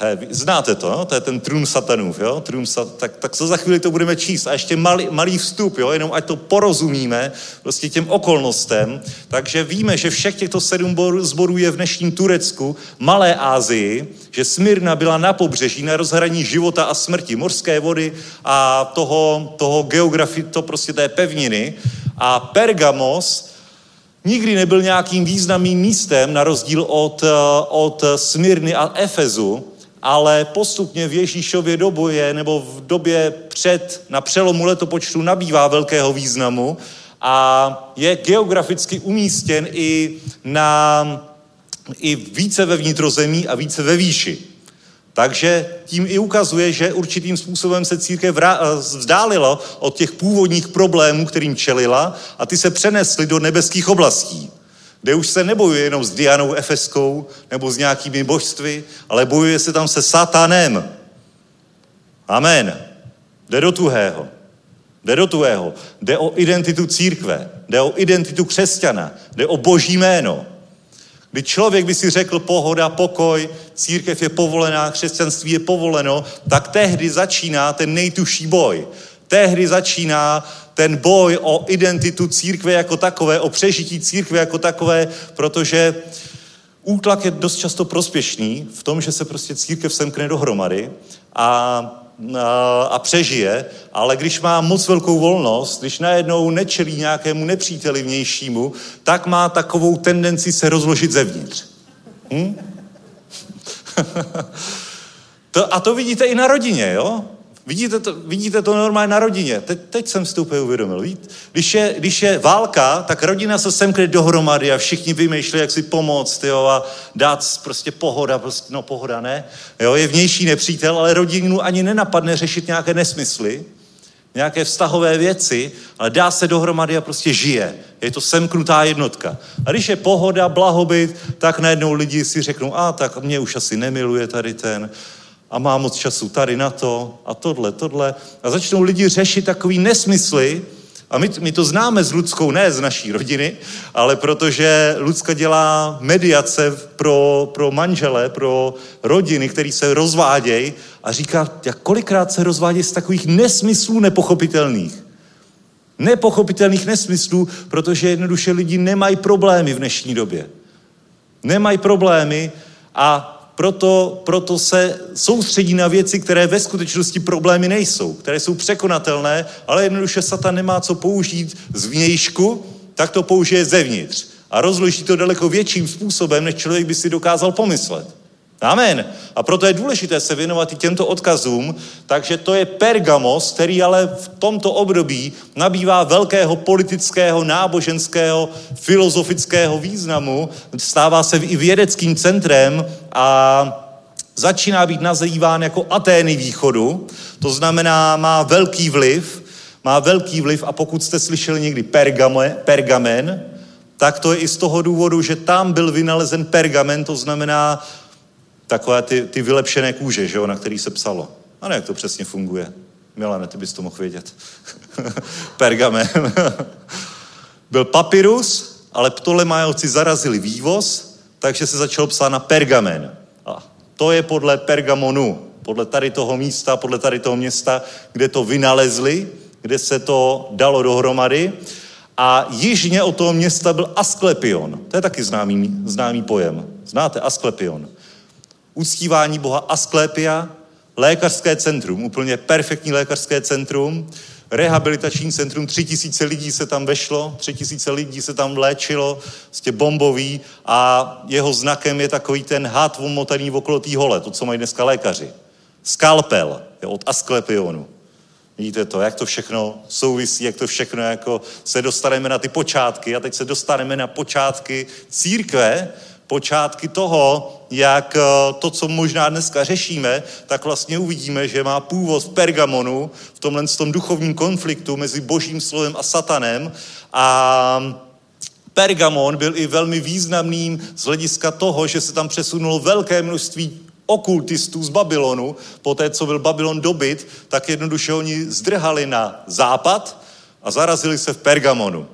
[SPEAKER 2] He, znáte to, no? to je ten trůn satanův, jo? Trůn sat, tak, tak co za chvíli to budeme číst. A ještě malý, malý vstup, jo? jenom ať to porozumíme prostě těm okolnostem. Takže víme, že všech těchto sedm zborů je v dnešním Turecku, Malé Ázii, že Smyrna byla na pobřeží, na rozhraní života a smrti, morské vody a toho, toho geografii, to prostě té pevniny. A Pergamos, nikdy nebyl nějakým významným místem, na rozdíl od, od Smyrny a Efezu, ale postupně v Ježíšově dobu je, nebo v době před, na přelomu letopočtu nabývá velkého významu a je geograficky umístěn i, na, i více ve vnitrozemí a více ve výši. Takže tím i ukazuje, že určitým způsobem se církev vzdálila od těch původních problémů, kterým čelila a ty se přenesly do nebeských oblastí kde už se nebojuje jenom s Dianou Efeskou nebo s nějakými božstvy, ale bojuje se tam se satanem. Amen. Jde do tuhého. Jde do tuhého. Jde o identitu církve. Jde o identitu křesťana. Jde o boží jméno. Kdy člověk by si řekl pohoda, pokoj, církev je povolená, křesťanství je povoleno, tak tehdy začíná ten nejtuší boj. Tehdy začíná ten boj o identitu církve jako takové, o přežití církve jako takové, protože útlak je dost často prospěšný v tom, že se prostě církev semkne dohromady a, a, přežije, ale když má moc velkou volnost, když najednou nečelí nějakému nepříteli vnějšímu, tak má takovou tendenci se rozložit zevnitř. Hm? to, a to vidíte i na rodině, jo? Vidíte to, vidíte to normálně na rodině. Teď, teď jsem si to úplně uvědomil. Víte? Když, je, když je válka, tak rodina se semkne dohromady a všichni vymýšlejí, jak si pomoct jo, a dát prostě pohoda, prostě, no pohoda ne. Jo, je vnější nepřítel, ale rodinu ani nenapadne řešit nějaké nesmysly, nějaké vztahové věci, ale dá se dohromady a prostě žije. Je to semknutá jednotka. A když je pohoda, blahobyt, tak najednou lidi si řeknou, a tak mě už asi nemiluje tady ten, a má moc času tady na to a tohle, tohle. A začnou lidi řešit takový nesmysly, a my, my to známe s Ludskou, ne z naší rodiny, ale protože Lucka dělá mediace pro, pro manžele, pro rodiny, který se rozvádějí a říká, jak kolikrát se rozvádějí z takových nesmyslů nepochopitelných. Nepochopitelných nesmyslů, protože jednoduše lidi nemají problémy v dnešní době. Nemají problémy a proto, proto se soustředí na věci, které ve skutečnosti problémy nejsou, které jsou překonatelné, ale jednoduše Satan nemá co použít z vnějšku, tak to použije zevnitř. A rozloží to daleko větším způsobem, než člověk by si dokázal pomyslet. Amen. A proto je důležité se věnovat i těmto odkazům, takže to je Pergamos, který ale v tomto období nabývá velkého politického, náboženského, filozofického významu, stává se i vědeckým centrem a začíná být nazýván jako Atény východu, to znamená, má velký vliv, má velký vliv a pokud jste slyšeli někdy pergame, pergamen, tak to je i z toho důvodu, že tam byl vynalezen pergamen, to znamená takové ty, ty vylepšené kůže, že jo, na který se psalo. A ne, jak to přesně funguje. Milane, ty bys to mohl vědět. Pergamen. Byl papyrus, ale Ptolemajovci zarazili vývoz, takže se začalo psát na pergamen. A to je podle Pergamonu, podle tady toho místa, podle tady toho města, kde to vynalezli, kde se to dalo dohromady. A jižně od toho města byl Asklepion. To je taky známý, známý pojem. Znáte Asklepion? Uctívání Boha Asklepia, lékařské centrum, úplně perfektní lékařské centrum. rehabilitační centrum, tři tisíce lidí se tam vešlo, tři tisíce lidí se tam léčilo, prostě bombový a jeho znakem je takový ten had omotaný okolo té hole, to, co mají dneska lékaři. Skalpel je od Asklepionu. Vidíte to, jak to všechno souvisí, jak to všechno jako se dostaneme na ty počátky a teď se dostaneme na počátky církve, počátky toho, jak eh, to, co možná dneska řešíme, tak vlastně uvidíme, že má původ v Pergamonu, v tomhle tom duchovním konfliktu mezi božím slovem a satanem a Pergamon byl i velmi významným z hlediska toho, že se tam přesunulo velké množství okultistů z Babylonu, po té, co byl Babylon dobyt, tak jednoduše oni zdrhali na západ a zarazili se v Pergamonu.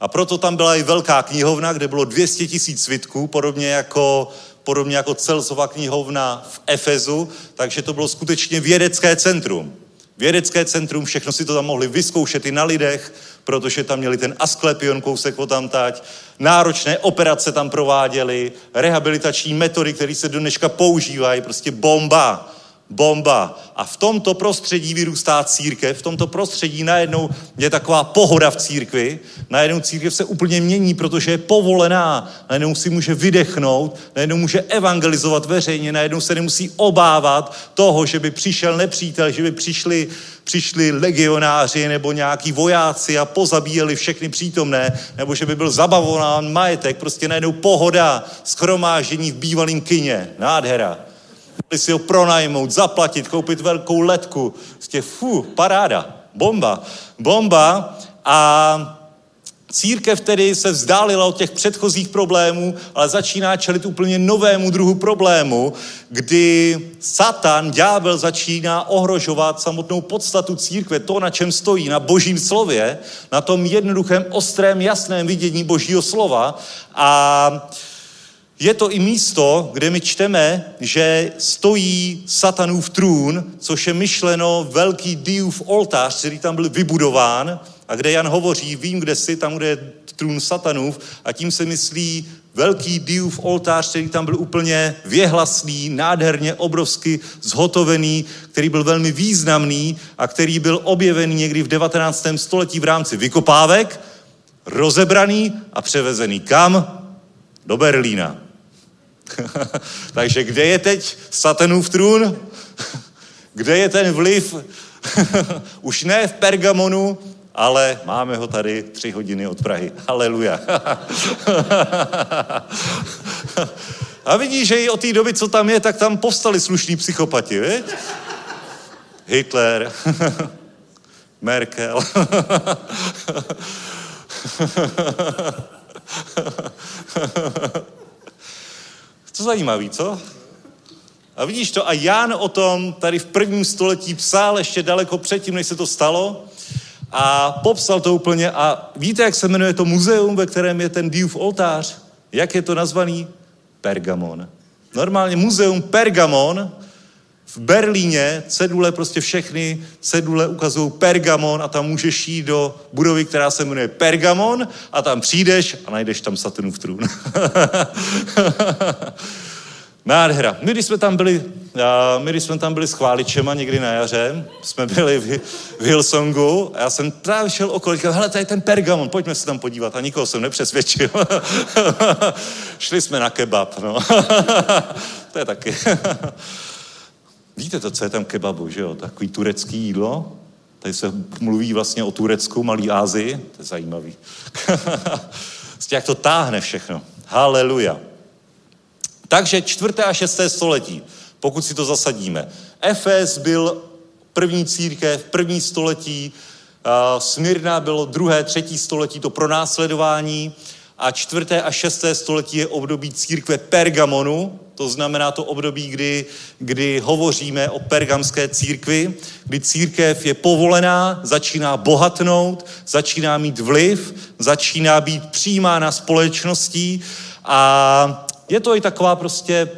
[SPEAKER 2] A proto tam byla i velká knihovna, kde bylo 200 tisíc svitků, podobně jako, podobně jako Celsova knihovna v Efezu, takže to bylo skutečně vědecké centrum. Vědecké centrum, všechno si to tam mohli vyzkoušet i na lidech, protože tam měli ten asklepion kousek o tamtať, náročné operace tam prováděli, rehabilitační metody, které se dneška používají, prostě bomba bomba. A v tomto prostředí vyrůstá církev, v tomto prostředí najednou je taková pohoda v církvi, najednou církev se úplně mění, protože je povolená, najednou si může vydechnout, najednou může evangelizovat veřejně, najednou se nemusí obávat toho, že by přišel nepřítel, že by přišli, přišli legionáři nebo nějaký vojáci a pozabíjeli všechny přítomné, nebo že by byl zabavován majetek, prostě najednou pohoda, schromáždění v bývalém kině. Nádhera. Mohli si ho pronajmout, zaplatit, koupit velkou letku. Prostě, fu, paráda, bomba, bomba a Církev tedy se vzdálila od těch předchozích problémů, ale začíná čelit úplně novému druhu problému, kdy Satan, ďábel, začíná ohrožovat samotnou podstatu církve, to, na čem stojí, na božím slově, na tom jednoduchém, ostrém, jasném vidění božího slova. A je to i místo, kde my čteme, že stojí satanův trůn, což je myšleno velký Diův oltář, který tam byl vybudován a kde Jan hovoří, vím, kde jsi, tam, kde je trůn satanův a tím se myslí velký Diův oltář, který tam byl úplně věhlasný, nádherně, obrovsky zhotovený, který byl velmi významný a který byl objevený někdy v 19. století v rámci vykopávek, rozebraný a převezený kam? Do Berlína. Takže kde je teď satanův trůn? kde je ten vliv? Už ne v Pergamonu, ale máme ho tady tři hodiny od Prahy. Haleluja. A vidíš, že i od té doby, co tam je, tak tam povstali slušní psychopati, viď? Hitler, Merkel. Co zajímavý, co? A vidíš to, a Jan o tom tady v prvním století psal ještě daleko předtím, než se to stalo a popsal to úplně a víte, jak se jmenuje to muzeum, ve kterém je ten Diův oltář? Jak je to nazvaný? Pergamon. Normálně muzeum Pergamon v Berlíně cedule, prostě všechny cedule ukazují Pergamon a tam můžeš jít do budovy, která se jmenuje Pergamon a tam přijdeš a najdeš tam Saturnův trůn. Nádhera. My, když jsme tam byli, my, když jsme tam byli s chváličema někdy na jaře, jsme byli v, v Hillsongu a já jsem právě šel okolo, říkal, hele, tady je ten Pergamon, pojďme se tam podívat. A nikoho jsem nepřesvědčil. Šli jsme na kebab, no. to je taky. Víte to, co je tam kebabu, že jo? Takový turecký jídlo. Tady se mluví vlastně o Turecku, Malý Ázii. To je zajímavý. Jak to táhne všechno. Haleluja. Takže čtvrté a šesté století, pokud si to zasadíme. Efes byl první církev, první století, Smyrna bylo druhé, třetí století, to pronásledování a čtvrté a šesté století je období církve Pergamonu, to znamená to období, kdy, kdy hovoříme o pergamské církvi, kdy církev je povolená, začíná bohatnout, začíná mít vliv, začíná být přijímána společností a je to i taková prostě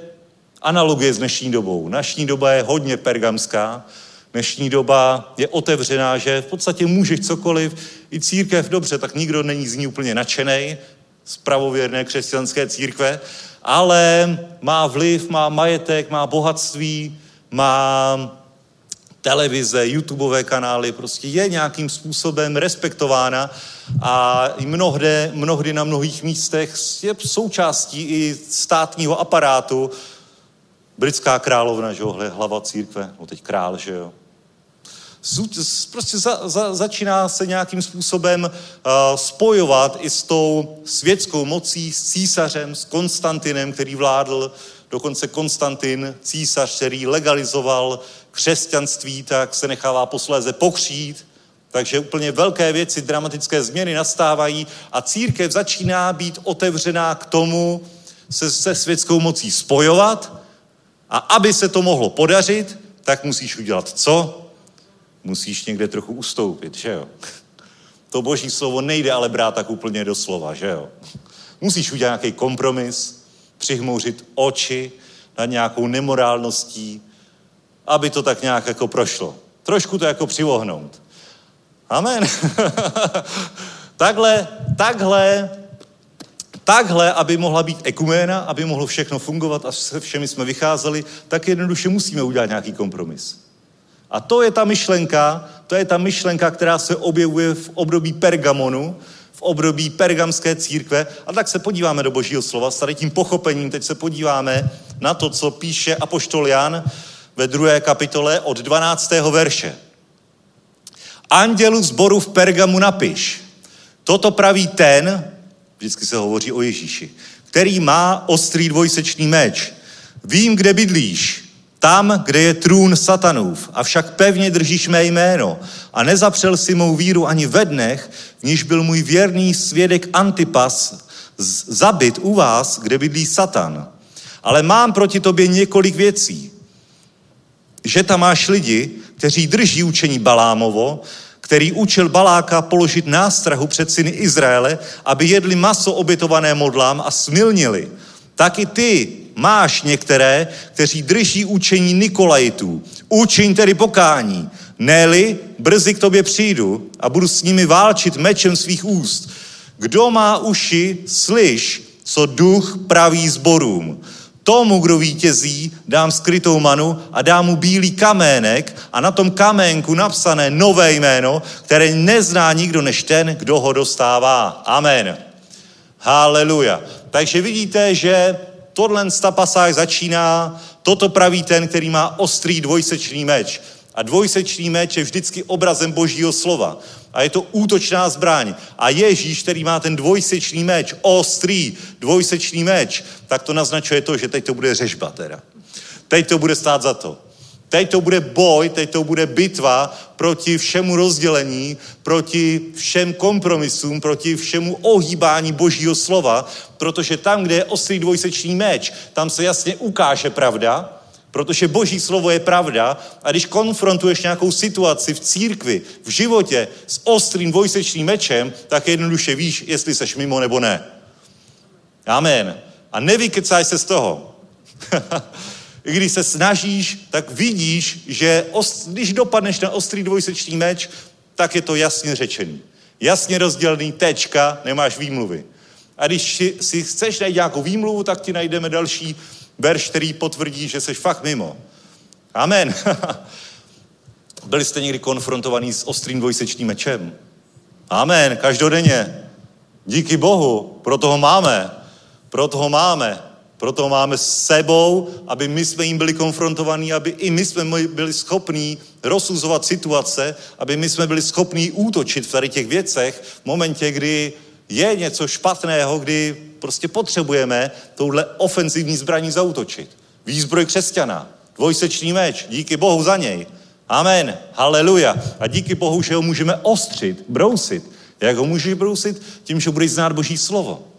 [SPEAKER 2] analogie s dnešní dobou. Naší doba je hodně pergamská, dnešní doba je otevřená, že v podstatě můžeš cokoliv, i církev, dobře, tak nikdo není z ní úplně nadšený, z pravověrné křesťanské církve, ale má vliv, má majetek, má bohatství, má televize, YouTubeové kanály, prostě je nějakým způsobem respektována a mnohde, mnohdy na mnohých místech je součástí i státního aparátu. Britská královna, že jo, hlava církve, no teď král, že jo. Prostě za, za, začíná se nějakým způsobem uh, spojovat i s tou světskou mocí, s císařem, s Konstantinem, který vládl, dokonce Konstantin, císař, který legalizoval křesťanství, tak se nechává posléze pokřít. Takže úplně velké věci, dramatické změny nastávají a církev začíná být otevřená k tomu se, se světskou mocí spojovat a aby se to mohlo podařit, tak musíš udělat co? Musíš někde trochu ustoupit, že jo? To boží slovo nejde ale brát tak úplně do slova, že jo? Musíš udělat nějaký kompromis, přihmouřit oči nad nějakou nemorálností, aby to tak nějak jako prošlo. Trošku to jako přivohnout. Amen. takhle, takhle, takhle, aby mohla být ekuména, aby mohlo všechno fungovat a se všemi jsme vycházeli, tak jednoduše musíme udělat nějaký kompromis. A to je ta myšlenka, to je ta myšlenka, která se objevuje v období Pergamonu, v období pergamské církve. A tak se podíváme do božího slova. S tady tím pochopením teď se podíváme na to, co píše apoštol Jan ve druhé kapitole od 12. verše. Andělu zboru v Pergamu napiš. Toto praví ten, vždycky se hovoří o Ježíši, který má ostrý dvojsečný meč. Vím, kde bydlíš, tam, kde je trůn satanův, avšak pevně držíš mé jméno a nezapřel si mou víru ani ve dnech, v níž byl můj věrný svědek Antipas zabit u vás, kde bydlí Satan. Ale mám proti tobě několik věcí že tam máš lidi, kteří drží učení Balámovo, který učil Baláka položit nástrahu před syny Izraele, aby jedli maso obětované modlám a smilnili. Tak i ty máš některé, kteří drží učení Nikolajitů. Učiň tedy pokání. Neli, brzy k tobě přijdu a budu s nimi válčit mečem svých úst. Kdo má uši, slyš, co duch praví zborům. Tomu, kdo vítězí, dám skrytou manu a dám mu bílý kamének a na tom kaménku napsané nové jméno, které nezná nikdo než ten, kdo ho dostává. Amen. Haleluja. Takže vidíte, že tohle ta pasáž začíná, toto praví ten, který má ostrý dvojsečný meč. A dvojsečný meč je vždycky obrazem božího slova a je to útočná zbraň. A Ježíš, který má ten dvojsečný meč, ostrý dvojsečný meč, tak to naznačuje to, že teď to bude řežba teda. Teď to bude stát za to. Teď to bude boj, teď to bude bitva proti všemu rozdělení, proti všem kompromisům, proti všemu ohýbání božího slova, protože tam, kde je ostrý dvojsečný meč, tam se jasně ukáže pravda, Protože Boží slovo je pravda a když konfrontuješ nějakou situaci v církvi, v životě s ostrým dvojsečným mečem, tak jednoduše víš, jestli seš mimo nebo ne. Amen. A nevykecáš se z toho. I když se snažíš, tak vidíš, že os, když dopadneš na ostrý dvojsečný meč, tak je to jasně řečený. Jasně rozdělený tečka, nemáš výmluvy. A když si, si chceš najít nějakou výmluvu, tak ti najdeme další verš, který potvrdí, že jsi fakt mimo. Amen. Byli jste někdy konfrontovaní s ostrým dvojsečným mečem? Amen, každodenně. Díky Bohu, proto ho máme. Proto ho máme. Proto máme s sebou, aby my jsme jim byli konfrontovaní, aby i my jsme byli schopní rozsuzovat situace, aby my jsme byli schopní útočit v tady těch věcech v momentě, kdy je něco špatného, kdy prostě potřebujeme touhle ofenzivní zbraní zautočit. Výzbroj křesťana, dvojsečný meč, díky Bohu za něj. Amen, haleluja. A díky Bohu, že ho můžeme ostřit, brousit. Jak ho můžeš brousit? Tím, že budeš znát Boží slovo.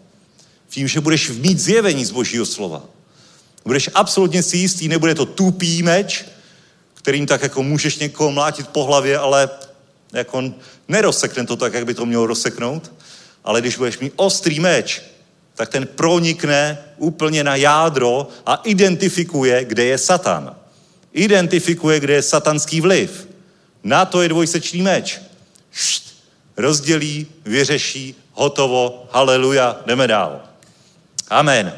[SPEAKER 2] Tím, že budeš mít zjevení z Božího slova. Budeš absolutně si jistý, nebude to tupý meč, kterým tak jako můžeš někoho mlátit po hlavě, ale jako nerozsekne to tak, jak by to mělo rozseknout. Ale když budeš mít ostrý meč, tak ten pronikne úplně na jádro a identifikuje, kde je Satan. Identifikuje, kde je satanský vliv. Na to je dvojsečný meč. Št, rozdělí, vyřeší, hotovo, haleluja, jdeme dál. Amen.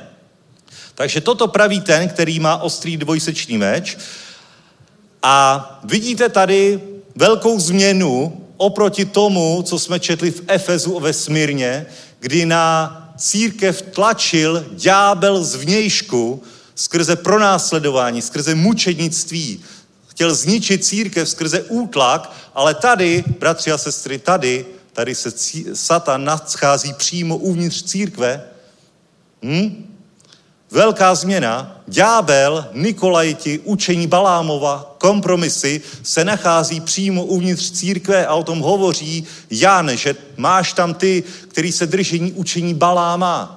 [SPEAKER 2] Takže toto praví ten, který má ostrý dvojsečný meč. A vidíte tady velkou změnu oproti tomu, co jsme četli v Efezu ve Smírně, kdy na církev tlačil ďábel zvnějšku skrze pronásledování, skrze mučednictví. Chtěl zničit církev skrze útlak, ale tady, bratři a sestry, tady, tady se Satan nadschází přímo uvnitř církve. Hm? Velká změna. Ďábel, Nikolajti, učení Balámova, kompromisy se nachází přímo uvnitř církve a o tom hovoří Jan, že máš tam ty, který se drží učení Baláma.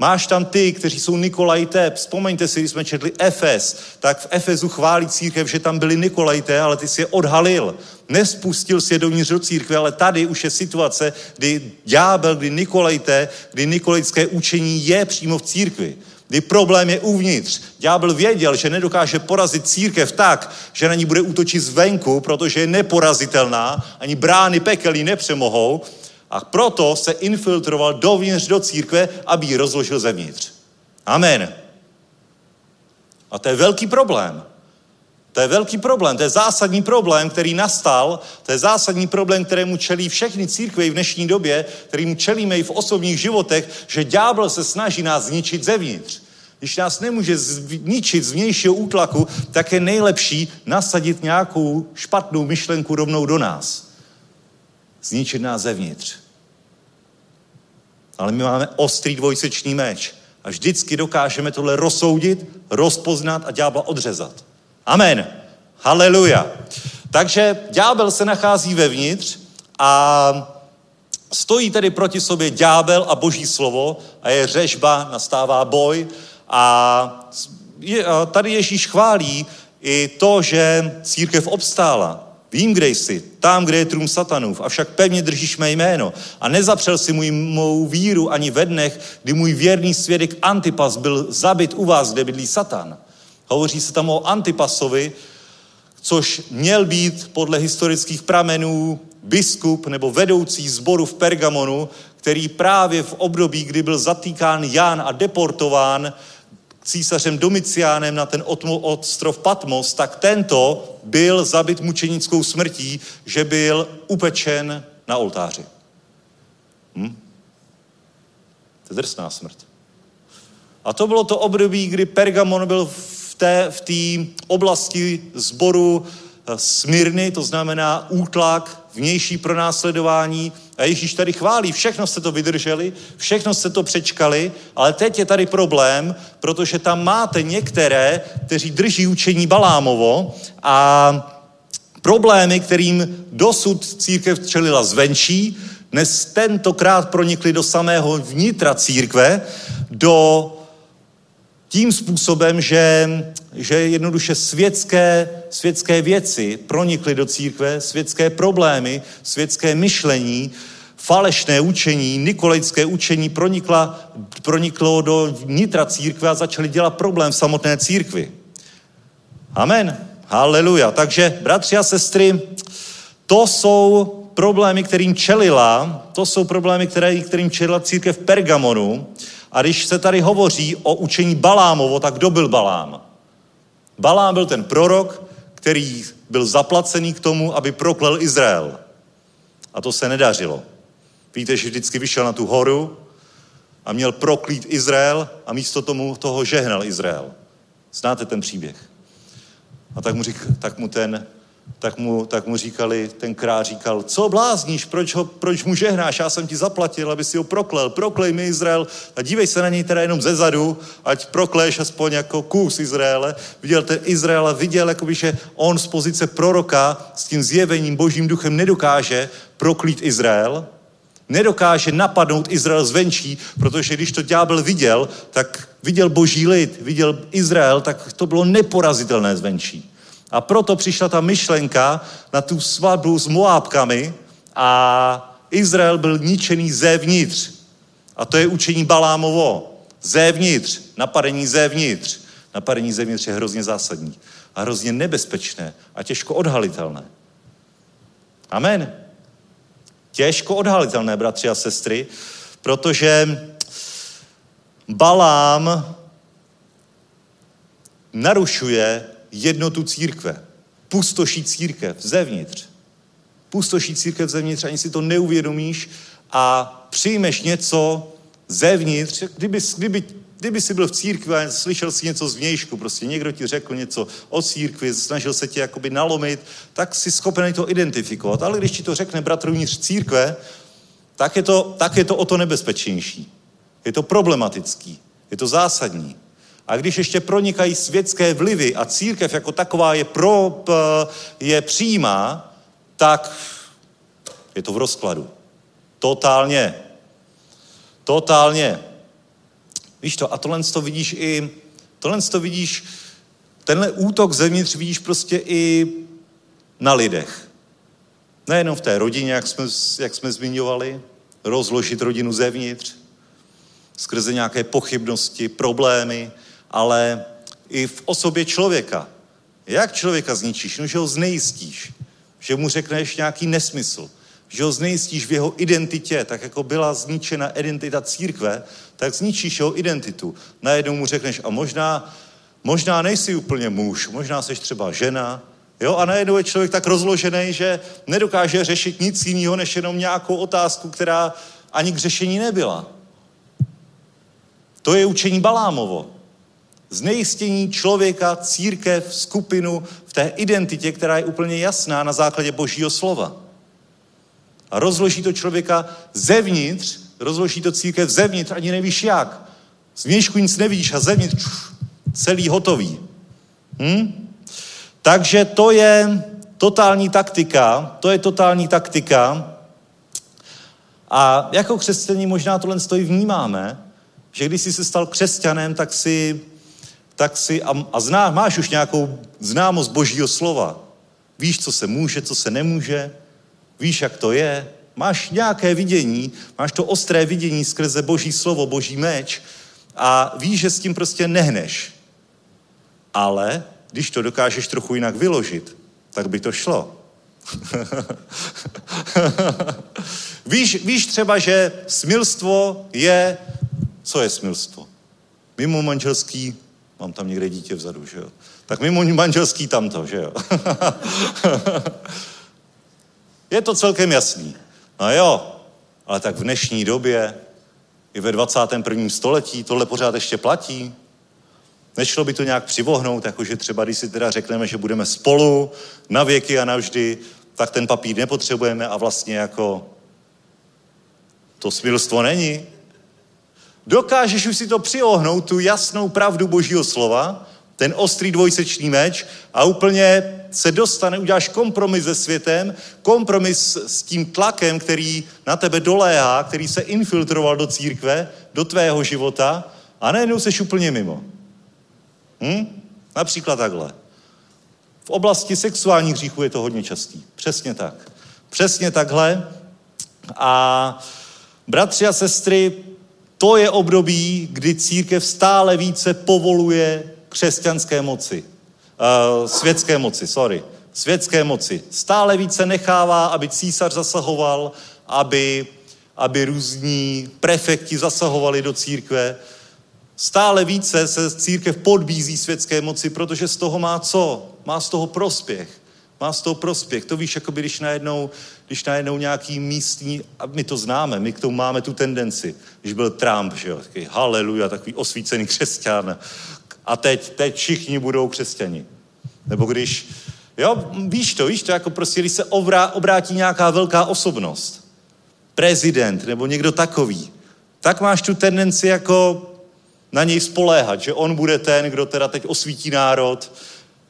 [SPEAKER 2] Máš tam ty, kteří jsou Nikolajté. Vzpomeňte si, když jsme četli Efes, tak v Efezu chválí církev, že tam byli Nikolajté, ale ty si je odhalil. Nespustil si je dovnitř do církve, ale tady už je situace, kdy ďábel, kdy Nikolajté, kdy nikolajské učení je přímo v církvi. Kdy problém je uvnitř. Ďábel věděl, že nedokáže porazit církev tak, že na ní bude útočit zvenku, protože je neporazitelná, ani brány pekelí nepřemohou, a proto se infiltroval dovnitř do církve, aby ji rozložil zevnitř. Amen. A to je velký problém. To je velký problém, to je zásadní problém, který nastal, to je zásadní problém, kterému čelí všechny církve v dnešní době, kterým čelíme i v osobních životech, že ďábel se snaží nás zničit zevnitř. Když nás nemůže zničit z vnějšího útlaku, tak je nejlepší nasadit nějakou špatnou myšlenku rovnou do nás. Zničit nás zevnitř. Ale my máme ostrý dvojsečný meč. A vždycky dokážeme tohle rozsoudit, rozpoznat a ďábla odřezat. Amen. Haleluja. Takže ďábel se nachází vevnitř a stojí tedy proti sobě ďábel a boží slovo a je řežba, nastává boj a tady Ježíš chválí i to, že církev obstála. Vím, kde jsi, tam, kde je trům satanův, avšak pevně držíš mé jméno. A nezapřel si můj, mou víru ani ve dnech, kdy můj věrný svědek Antipas byl zabit u vás, kde bydlí Satan. Hovoří se tam o Antipasovi, což měl být podle historických pramenů biskup nebo vedoucí zboru v Pergamonu, který právě v období, kdy byl zatýkán Jan a deportován, císařem Domiciánem na ten ostrov Patmos, tak tento byl zabit mučenickou smrtí, že byl upečen na oltáři. Hm? To je drsná smrt. A to bylo to období, kdy Pergamon byl v té v té oblasti zboru eh, Smyrny, to znamená útlak, vnější pronásledování, a Ježíš tady chválí, všechno jste to vydrželi, všechno jste to přečkali, ale teď je tady problém, protože tam máte některé, kteří drží učení Balámovo a problémy, kterým dosud církev čelila zvenčí, dnes tentokrát pronikly do samého vnitra církve, do tím způsobem, že, že jednoduše světské, světské věci pronikly do církve, světské problémy, světské myšlení, falešné učení, nikolajské učení pronikla, proniklo do vnitra církve a začali dělat problém v samotné církvi. Amen. Haleluja. Takže, bratři a sestry, to jsou problémy, kterým čelila, to jsou problémy, které, kterým čelila církev Pergamonu. A když se tady hovoří o učení Balámovo, tak kdo byl Balám? Balám byl ten prorok, který byl zaplacený k tomu, aby proklel Izrael. A to se nedařilo. Víte, že vždycky vyšel na tu horu a měl proklít Izrael a místo tomu toho žehnal Izrael. Znáte ten příběh. A tak mu, řík, tak mu ten tak mu, tak mu říkali, ten král říkal, co blázníš, proč, ho, proč mu žehnáš, já jsem ti zaplatil, aby si ho proklel, proklej mi Izrael a dívej se na něj teda jenom ze zadu, ať prokleješ aspoň jako kus Izraele. Viděl ten Izrael a viděl, jakoby, že on z pozice proroka s tím zjevením božím duchem nedokáže proklít Izrael, nedokáže napadnout Izrael zvenčí, protože když to ďábel viděl, tak viděl boží lid, viděl Izrael, tak to bylo neporazitelné zvenčí. A proto přišla ta myšlenka na tu svatbu s Moábkami a Izrael byl ničený zevnitř. A to je učení Balámovo. Zevnitř, napadení zevnitř. Napadení zevnitř je hrozně zásadní a hrozně nebezpečné a těžko odhalitelné. Amen. Těžko odhalitelné, bratři a sestry, protože Balám narušuje jednotu církve. Pustoší církev zevnitř. Pustoší církev zevnitř, ani si to neuvědomíš a přijmeš něco zevnitř, kdyby, kdyby, kdyby jsi byl v církvi a slyšel si něco z vnějšku, prostě někdo ti řekl něco o církvi, snažil se tě jakoby nalomit, tak jsi schopen to identifikovat. Ale když ti to řekne bratr uvnitř církve, tak je, to, tak je to o to nebezpečnější. Je to problematický, je to zásadní. A když ještě pronikají světské vlivy a církev jako taková je, pro, je přijímá, tak je to v rozkladu. Totálně. Totálně. Víš to, a tohle to vidíš i, tohle to vidíš, tenhle útok zevnitř vidíš prostě i na lidech. Nejenom v té rodině, jak jsme, jak jsme zmiňovali, rozložit rodinu zevnitř, skrze nějaké pochybnosti, problémy, ale i v osobě člověka. Jak člověka zničíš? No, že ho znejistíš, že mu řekneš nějaký nesmysl, že ho znejistíš v jeho identitě, tak jako byla zničena identita církve, tak zničíš jeho identitu. Najednou mu řekneš, a možná, možná nejsi úplně muž, možná jsi třeba žena, jo, a najednou je člověk tak rozložený, že nedokáže řešit nic jiného, než jenom nějakou otázku, která ani k řešení nebyla. To je učení Balámovo. Znejistění člověka, církev, skupinu v té identitě, která je úplně jasná na základě božího slova. A rozloží to člověka zevnitř, rozloží to církev zevnitř, ani nevíš jak. Zvnějšku nic nevidíš a zevnitř celý hotový. Hm? Takže to je totální taktika, to je totální taktika. A jako křesťaní možná tohle stojí vnímáme, že když jsi se stal křesťanem, tak si, tak si a, a zná, máš už nějakou známost božího slova. Víš, co se může, co se nemůže, víš, jak to je, máš nějaké vidění, máš to ostré vidění skrze boží slovo, boží meč a víš, že s tím prostě nehneš. Ale když to dokážeš trochu jinak vyložit, tak by to šlo. víš, víš třeba, že smilstvo je co je smilstvo? Mimo manželský, mám tam někde dítě vzadu, že jo? Tak mimo manželský tamto, že jo? je to celkem jasný. No jo, ale tak v dnešní době, i ve 21. století, tohle pořád ještě platí. Nešlo by to nějak přivohnout, jakože třeba když si teda řekneme, že budeme spolu na věky a navždy, tak ten papír nepotřebujeme a vlastně jako to smilstvo není. Dokážeš už si to přiohnout, tu jasnou pravdu Božího slova, ten ostrý dvojsečný meč a úplně se dostane, uděláš kompromis se světem, kompromis s tím tlakem, který na tebe doléhá, který se infiltroval do církve, do tvého života a najednou seš úplně mimo. Hm? Například takhle. V oblasti sexuálních hříchů je to hodně častý. Přesně tak. Přesně takhle. A bratři a sestry, to je období, kdy církev stále více povoluje křesťanské moci. Uh, světské moci, sorry. Světské moci. Stále více nechává, aby císař zasahoval, aby, aby různí prefekti zasahovali do církve. Stále více se církev podbízí světské moci, protože z toho má co? Má z toho prospěch má z toho prospěch. To víš, jako když najednou, když najednou nějaký místní, a my to známe, my k tomu máme tu tendenci, když byl Trump, že jo, takový haleluja, takový osvícený křesťan. A teď, teď všichni budou křesťani. Nebo když, jo, víš to, víš to, jako prostě, když se obrá, obrátí nějaká velká osobnost, prezident nebo někdo takový, tak máš tu tendenci jako na něj spoléhat, že on bude ten, kdo teda teď osvítí národ,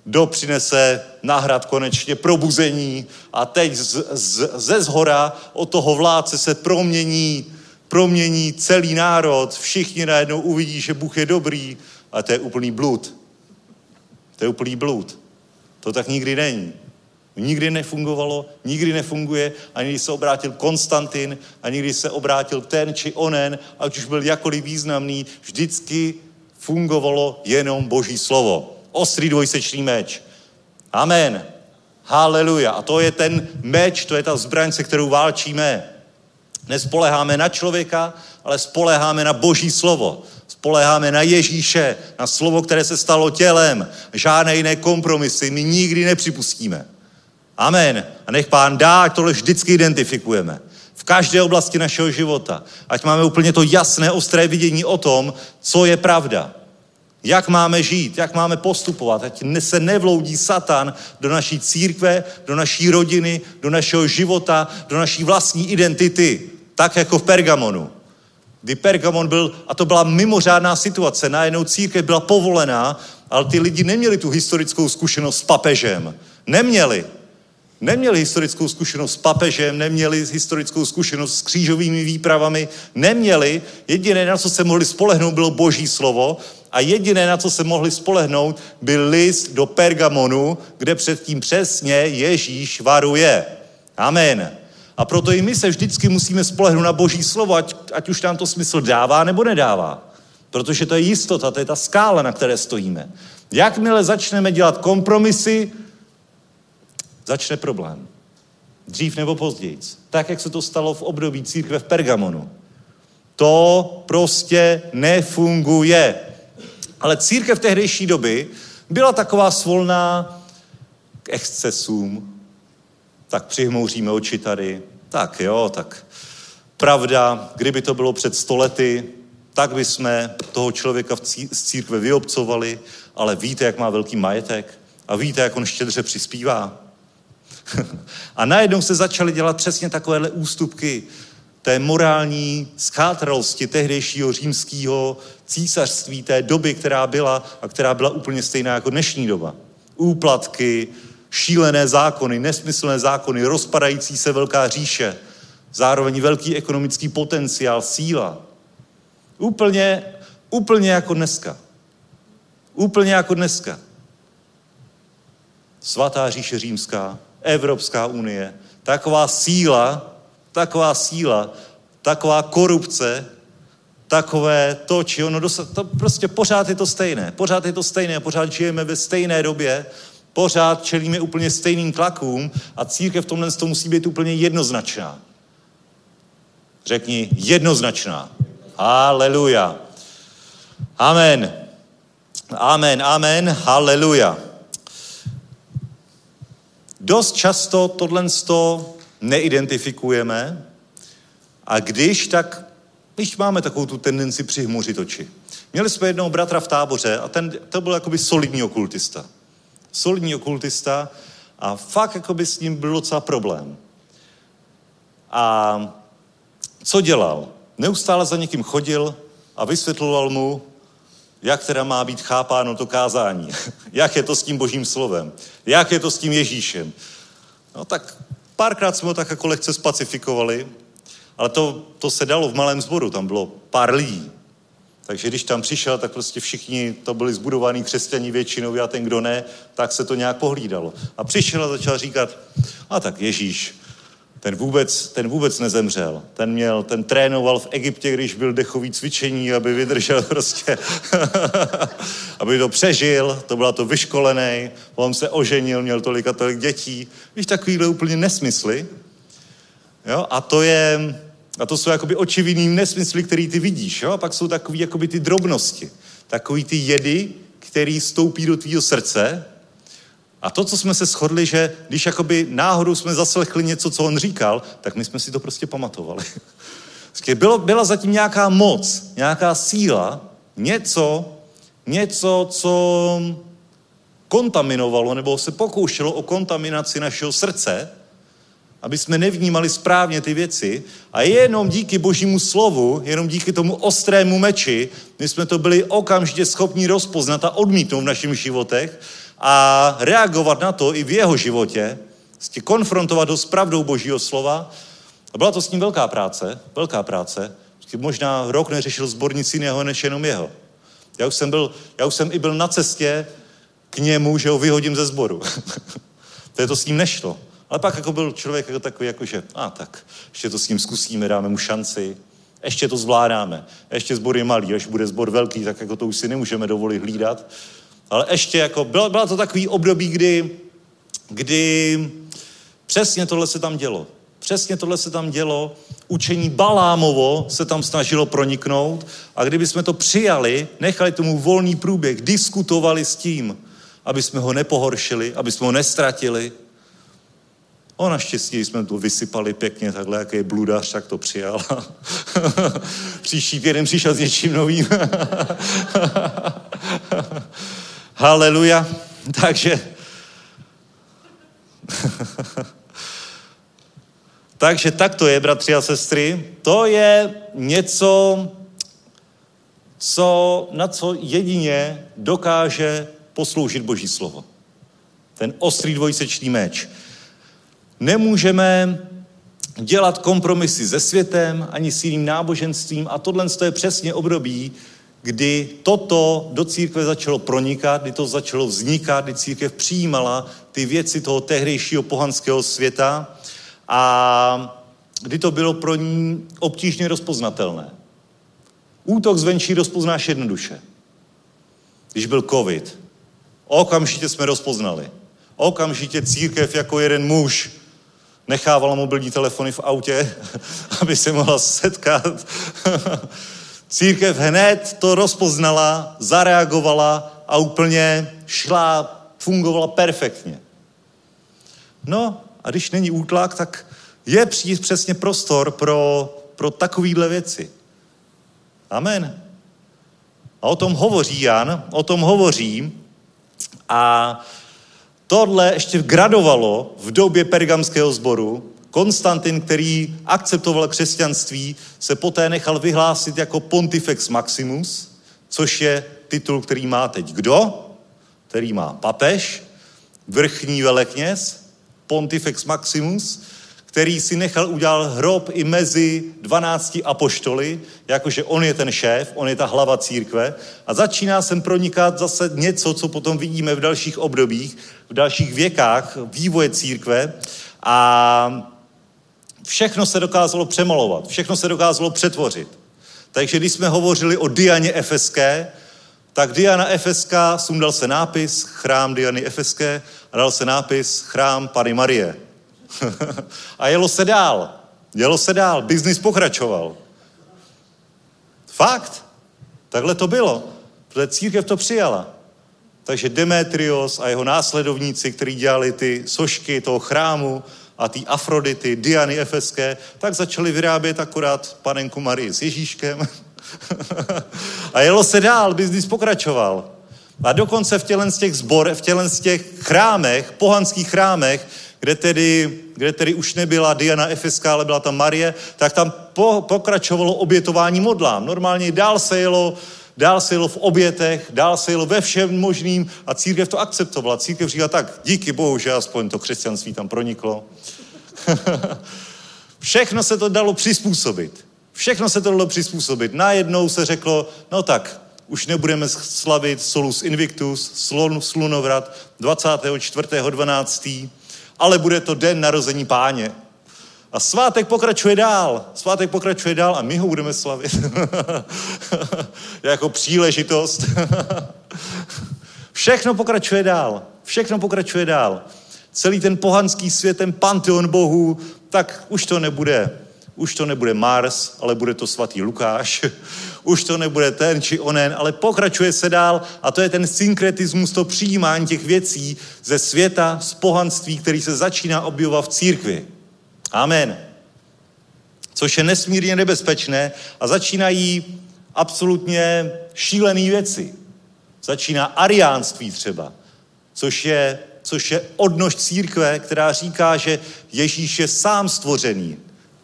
[SPEAKER 2] kdo přinese náhrad konečně probuzení a teď z, z, ze zhora od toho vládce se promění, promění celý národ, všichni najednou uvidí, že Bůh je dobrý a to je úplný blud. To je úplný blud. To tak nikdy není. Nikdy nefungovalo, nikdy nefunguje, ani když se obrátil Konstantin, ani když se obrátil ten či onen, ať už byl jakoliv významný, vždycky fungovalo jenom Boží slovo ostrý dvojsečný meč. Amen. Haleluja. A to je ten meč, to je ta zbraň, se kterou válčíme. Nespoleháme na člověka, ale spoleháme na boží slovo. Spoleháme na Ježíše, na slovo, které se stalo tělem. Žádné jiné kompromisy my nikdy nepřipustíme. Amen. A nech pán dá, ať tohle vždycky identifikujeme. V každé oblasti našeho života. Ať máme úplně to jasné, ostré vidění o tom, co je pravda. Jak máme žít, jak máme postupovat, ať se nevloudí Satan do naší církve, do naší rodiny, do našeho života, do naší vlastní identity, tak jako v Pergamonu. Kdy Pergamon byl, a to byla mimořádná situace, najednou církev byla povolená, ale ty lidi neměli tu historickou zkušenost s papežem. Neměli. Neměli historickou zkušenost s papežem, neměli historickou zkušenost s křížovými výpravami, neměli. Jediné, na co se mohli spolehnout, bylo boží slovo a jediné, na co se mohli spolehnout, byl list do Pergamonu, kde předtím přesně Ježíš varuje. Amen. A proto i my se vždycky musíme spolehnout na boží slovo, ať, ať už nám to smysl dává nebo nedává. Protože to je jistota, to je ta skála, na které stojíme. Jakmile začneme dělat kompromisy, začne problém. Dřív nebo později. Tak, jak se to stalo v období církve v Pergamonu. To prostě nefunguje. Ale církev tehdejší doby byla taková svolná k excesům. Tak přihmouříme oči tady. Tak jo, tak pravda, kdyby to bylo před stolety, tak by jsme toho člověka z církve vyobcovali, ale víte, jak má velký majetek a víte, jak on štědře přispívá. a najednou se začaly dělat přesně takovéhle ústupky té morální schátralosti tehdejšího římského císařství, té doby, která byla a která byla úplně stejná jako dnešní doba. Úplatky, šílené zákony, nesmyslné zákony, rozpadající se velká říše, zároveň velký ekonomický potenciál, síla. Úplně, úplně jako dneska. Úplně jako dneska. Svatá říše římská, Evropská unie, taková síla, taková síla, taková korupce, takové to, či ono, to prostě pořád je to stejné. Pořád je to stejné, pořád žijeme ve stejné době, pořád čelíme úplně stejným tlakům a církev v tomhle to musí být úplně jednoznačná. Řekni jednoznačná. Haleluja. Amen. Amen, amen, haleluja. Dost často tohle neidentifikujeme a když, tak když máme takovou tu tendenci přihmuřit oči. Měli jsme jednoho bratra v táboře a ten, to byl jakoby solidní okultista. Solidní okultista a fakt jakoby s ním byl docela problém. A co dělal? Neustále za někým chodil a vysvětloval mu, jak teda má být chápáno to kázání. jak je to s tím božím slovem. Jak je to s tím Ježíšem. No tak párkrát jsme ho tak jako lehce spacifikovali, ale to, to se dalo v malém sboru, tam bylo pár lidí. Takže když tam přišel, tak prostě všichni to byli zbudovaní křesťaní většinou a ten, kdo ne, tak se to nějak pohlídalo. A přišel a začal říkat, a tak Ježíš, ten vůbec, ten vůbec nezemřel. Ten měl, ten trénoval v Egyptě, když byl dechový cvičení, aby vydržel prostě, aby to přežil, to byla to vyškolený, on se oženil, měl tolik a tolik dětí. Víš, takovýhle úplně nesmysly. Jo? A to je, a to jsou jakoby očividný nesmysly, který ty vidíš. Jo? A pak jsou takový jakoby ty drobnosti. Takový ty jedy, který stoupí do tvýho srdce a to, co jsme se shodli, že když jakoby náhodou jsme zaslechli něco, co on říkal, tak my jsme si to prostě pamatovali. Bylo, byla zatím nějaká moc, nějaká síla, něco, něco, co kontaminovalo nebo se pokoušelo o kontaminaci našeho srdce, aby jsme nevnímali správně ty věci. A jenom díky božímu slovu, jenom díky tomu ostrému meči, my jsme to byli okamžitě schopni rozpoznat a odmítnout v našich životech a reagovat na to i v jeho životě, prostě konfrontovat ho s pravdou božího slova. A byla to s ním velká práce, velká práce. Možná rok neřešil zbor nic jiného, než jenom jeho. Já už jsem, byl, já už jsem i byl na cestě k němu, že ho vyhodím ze sboru. to je to s ním nešlo. Ale pak jako byl člověk jako takový, jako že, a ah, tak, ještě to s ním zkusíme, dáme mu šanci, ještě to zvládáme. Ještě zbor je malý, až bude zbor velký, tak jako to už si nemůžeme dovolit hlídat. Ale ještě jako, byla, byla to takový období, kdy, kdy přesně tohle se tam dělo. Přesně tohle se tam dělo. Učení Balámovo se tam snažilo proniknout a kdyby jsme to přijali, nechali tomu volný průběh, diskutovali s tím, aby jsme ho nepohoršili, aby jsme ho nestratili. O naštěstí jsme to vysypali pěkně takhle, jaký je bludař, tak to přijal. Příští týden přišel s něčím novým. Haleluja. Takže Takže tak to je, bratři a sestry. To je něco, co, na co jedině dokáže posloužit Boží slovo. Ten ostrý dvojsečný meč. Nemůžeme dělat kompromisy se světem ani s jiným náboženstvím a tohle je přesně období, kdy toto do církve začalo pronikat, kdy to začalo vznikat, kdy církev přijímala ty věci toho tehdejšího pohanského světa a kdy to bylo pro ní obtížně rozpoznatelné. Útok zvenčí rozpoznáš jednoduše. Když byl covid, okamžitě jsme rozpoznali. Okamžitě církev jako jeden muž nechávala mobilní telefony v autě, aby se mohla setkat. církev hned to rozpoznala, zareagovala a úplně šla, fungovala perfektně. No a když není útlak, tak je přesně prostor pro, pro takovýhle věci. Amen. A o tom hovoří Jan, o tom hovoří a tohle ještě gradovalo v době pergamského sboru. Konstantin, který akceptoval křesťanství, se poté nechal vyhlásit jako Pontifex Maximus, což je titul, který má teď kdo? Který má papež, vrchní velekněz, Pontifex Maximus, který si nechal udělat hrob i mezi 12 apoštoly, jakože on je ten šéf, on je ta hlava církve a začíná sem pronikat zase něco, co potom vidíme v dalších obdobích, v dalších věkách vývoje církve a všechno se dokázalo přemalovat, všechno se dokázalo přetvořit. Takže když jsme hovořili o Dianě Efeské, tak Diana Efeská, sundal se nápis chrám Diany Efeské a dal se nápis chrám Pany Marie. A jelo se dál. Jelo se dál. Biznis pokračoval. Fakt. Takhle to bylo. Protože církev to přijala. Takže Demetrios a jeho následovníci, kteří dělali ty sošky toho chrámu a ty Afrodity, Diany Efeské, tak začali vyrábět akorát panenku Marii s Ježíškem. a jelo se dál, biznis pokračoval. A dokonce v tělen z těch zbor, v tělen z těch chrámech, pohanských chrámech, kde tedy, kde tedy už nebyla Diana Efeská, ale byla tam Marie, tak tam po, pokračovalo obětování modlám. Normálně dál se jelo, dál se jelo v obětech, dál se jelo ve všem možným a církev to akceptovala. Církev říkala tak, díky bohu, že aspoň to křesťanství tam proniklo. Všechno se to dalo přizpůsobit. Všechno se to dalo přizpůsobit. Najednou se řeklo, no tak, už nebudeme slavit Solus Invictus, slon, slunovrat 24.12., ale bude to den narození páně. A svátek pokračuje dál. Svátek pokračuje dál a my ho budeme slavit. jako příležitost. Všechno pokračuje dál. Všechno pokračuje dál. Celý ten pohanský svět, ten panteon bohů, tak už to nebude už to nebude Mars, ale bude to svatý Lukáš, už to nebude ten či onen, ale pokračuje se dál a to je ten synkretismus, to přijímání těch věcí ze světa, z pohanství, který se začíná objevovat v církvi. Amen. Což je nesmírně nebezpečné a začínají absolutně šílené věci. Začíná ariánství třeba, což je, což je odnož církve, která říká, že Ježíš je sám stvořený,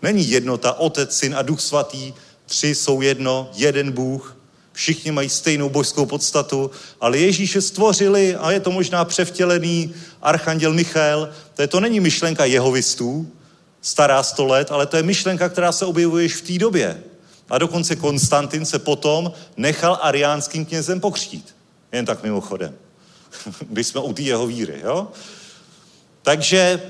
[SPEAKER 2] Není jednota, Otec, Syn a Duch Svatý, tři jsou jedno, jeden Bůh, všichni mají stejnou božskou podstatu, ale Ježíše stvořili a je to možná převtělený archanděl Michael. To, je, to není myšlenka jehovistů, stará sto let, ale to je myšlenka, která se objevuje v té době. A dokonce Konstantin se potom nechal ariánským knězem pokřtít. Jen tak mimochodem. Když jsme u té jeho víry, jo? Takže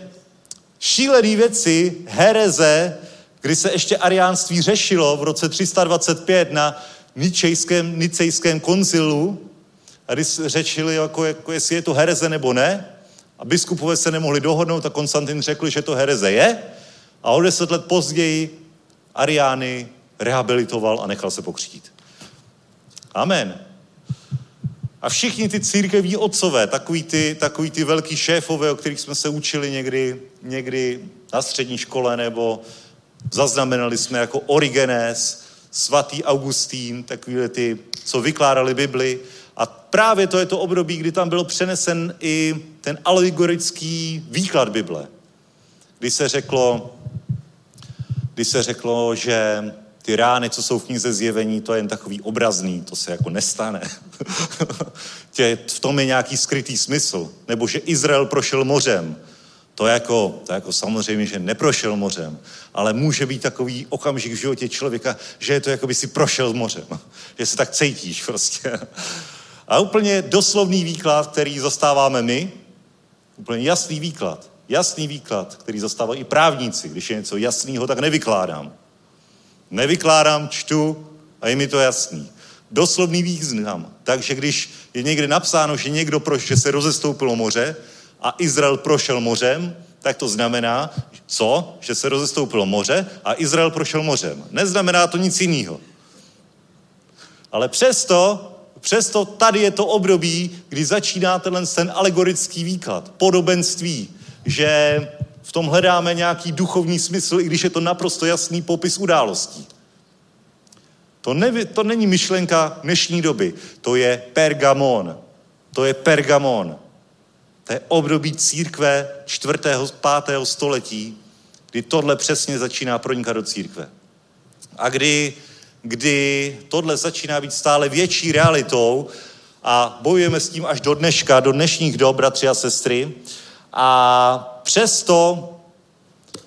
[SPEAKER 2] šílené věci, hereze, kdy se ještě ariánství řešilo v roce 325 na nicejském, nicejském koncilu, a když řešili, jako, jako jestli je to hereze nebo ne, a biskupové se nemohli dohodnout a Konstantin řekl, že to hereze je, a o deset let později Ariány rehabilitoval a nechal se pokřtít. Amen. A všichni ty církevní otcové, takový ty, takový ty velký šéfové, o kterých jsme se učili někdy, někdy na střední škole, nebo zaznamenali jsme jako Origenes, svatý Augustín, takový ty, co vykládali Bibli. A právě to je to období, kdy tam byl přenesen i ten alegorický výklad Bible. Kdy se řeklo, kdy se řeklo, že ty rány, co jsou v knize zjevení, to je jen takový obrazný, to se jako nestane. Tě, v tom je nějaký skrytý smysl. Nebo že Izrael prošel mořem. To jako, to jako samozřejmě, že neprošel mořem, ale může být takový okamžik v životě člověka, že je to jako by si prošel mořem. Že se tak cítíš prostě. A úplně doslovný výklad, který zastáváme my, úplně jasný výklad, jasný výklad, který zastávají i právníci. Když je něco jasného, tak nevykládám. Nevykládám, čtu a je mi to jasný. Doslovný význam. Takže když je někde napsáno, že někdo proš, že se rozestoupilo moře a Izrael prošel mořem, tak to znamená, co? Že se rozestoupilo moře a Izrael prošel mořem. Neznamená to nic jiného. Ale přesto, přesto tady je to období, kdy začíná tenhle ten alegorický výklad, podobenství, že v tom hledáme nějaký duchovní smysl, i když je to naprosto jasný popis událostí. To, ne, to není myšlenka dnešní doby, to je Pergamon. To je Pergamon. To je období církve 4. 5. století, kdy tohle přesně začíná pronikat do církve. A kdy, kdy tohle začíná být stále větší realitou a bojujeme s tím až do dneška, do dnešních dob, bratři a sestry. A přesto,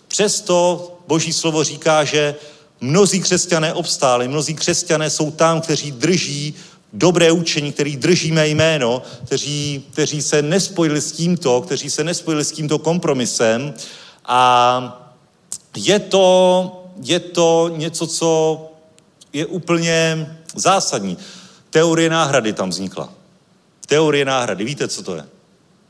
[SPEAKER 2] přesto Boží slovo říká, že mnozí křesťané obstáli, mnozí křesťané jsou tam, kteří drží dobré učení, který držíme jméno, kteří, kteří se nespojili s tímto, kteří se nespojili s tímto kompromisem a je to, je to něco, co je úplně zásadní. Teorie náhrady tam vznikla. Teorie náhrady, víte, co to je?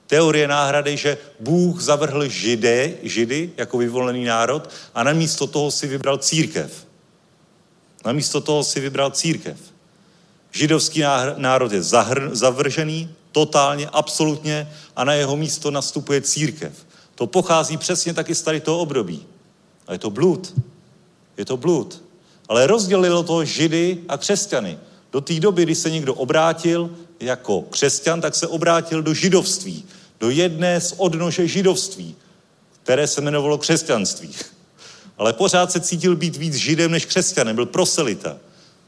[SPEAKER 2] teorie náhrady, že Bůh zavrhl židy, židy jako vyvolený národ a namísto toho si vybral církev. Namísto toho si vybral církev. Židovský národ je zahr, zavržený totálně, absolutně a na jeho místo nastupuje církev. To pochází přesně taky z tady toho období. A je to blud. Je to blud. Ale rozdělilo to židy a křesťany. Do té doby, kdy se někdo obrátil jako křesťan, tak se obrátil do židovství do jedné z odnože židovství, které se jmenovalo křesťanství. Ale pořád se cítil být víc židem než křesťanem, byl proselita.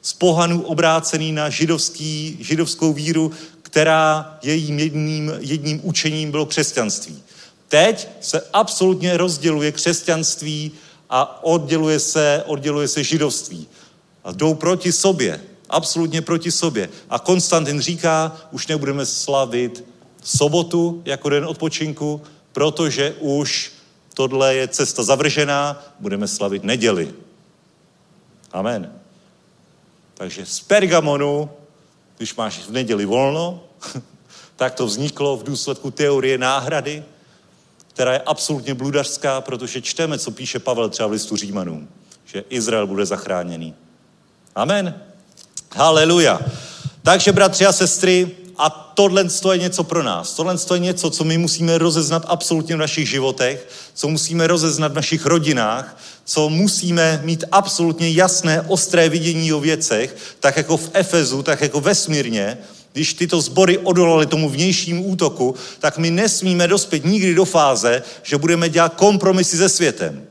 [SPEAKER 2] Z pohanů obrácený na židovský, židovskou víru, která jejím jedním, jedním učením bylo křesťanství. Teď se absolutně rozděluje křesťanství a odděluje se, odděluje se židovství. A jdou proti sobě, absolutně proti sobě. A Konstantin říká, už nebudeme slavit sobotu jako den odpočinku, protože už tohle je cesta zavržená, budeme slavit neděli. Amen. Takže z Pergamonu, když máš v neděli volno, tak to vzniklo v důsledku teorie náhrady, která je absolutně bludařská, protože čteme, co píše Pavel třeba v listu Římanům, že Izrael bude zachráněný. Amen. Haleluja. Takže, bratři a sestry, a tohle je něco pro nás. Tohle je něco, co my musíme rozeznat absolutně v našich životech, co musíme rozeznat v našich rodinách, co musíme mít absolutně jasné, ostré vidění o věcech, tak jako v Efezu, tak jako vesmírně, když tyto sbory odolaly tomu vnějšímu útoku, tak my nesmíme dospět nikdy do fáze, že budeme dělat kompromisy se světem.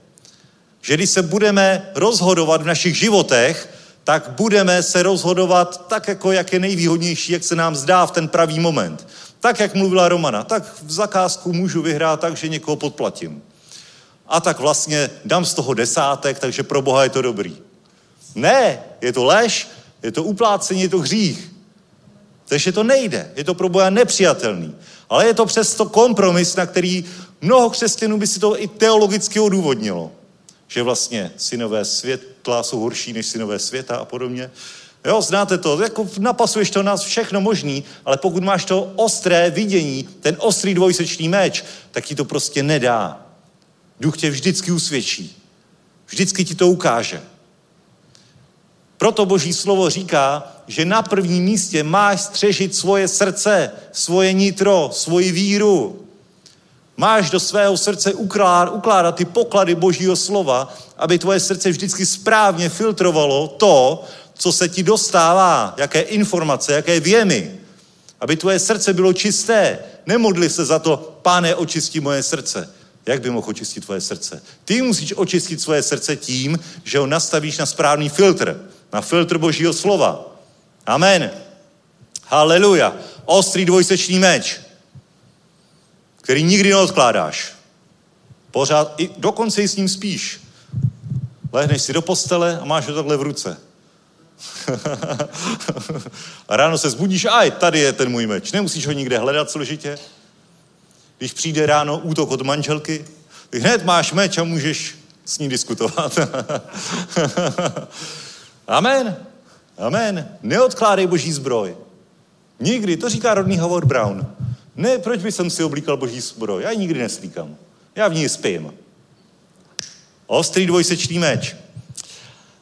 [SPEAKER 2] Že když se budeme rozhodovat v našich životech, tak budeme se rozhodovat tak, jako jak je nejvýhodnější, jak se nám zdá v ten pravý moment. Tak, jak mluvila Romana, tak v zakázku můžu vyhrát tak, že někoho podplatím. A tak vlastně dám z toho desátek, takže pro Boha je to dobrý. Ne, je to lež, je to uplácení, je to hřích. Takže to nejde, je to pro Boha nepřijatelný. Ale je to přesto kompromis, na který mnoho křesťanů by si to i teologicky odůvodnilo. Že vlastně synové svět, světla jsou horší než synové světa a podobně. Jo, znáte to, jako napasuješ to nás všechno možný, ale pokud máš to ostré vidění, ten ostrý dvojsečný meč, tak ti to prostě nedá. Duch tě vždycky usvědčí. Vždycky ti to ukáže. Proto Boží slovo říká, že na prvním místě máš střežit svoje srdce, svoje nitro, svoji víru. Máš do svého srdce ukládat, ty poklady Božího slova, aby tvoje srdce vždycky správně filtrovalo to, co se ti dostává, jaké informace, jaké věmy. Aby tvoje srdce bylo čisté. Nemodli se za to, páne, očistí moje srdce. Jak by mohl očistit tvoje srdce? Ty musíš očistit svoje srdce tím, že ho nastavíš na správný filtr. Na filtr Božího slova. Amen. Haleluja. Ostrý dvojsečný meč, který nikdy neodkládáš. Pořád, i, dokonce i s ním spíš. Lehneš si do postele a máš ho takhle v ruce. a ráno se zbudíš, aj, tady je ten můj meč. Nemusíš ho nikde hledat složitě. Když přijde ráno útok od manželky, hned máš meč a můžeš s ní diskutovat. Amen. Amen. Neodkládej boží zbroj. Nikdy, to říká rodný Howard Brown. Ne, proč by jsem si oblíkal boží zbroj? Já ji nikdy neslíkám. Já v ní spím. Ostrý dvojsečný meč.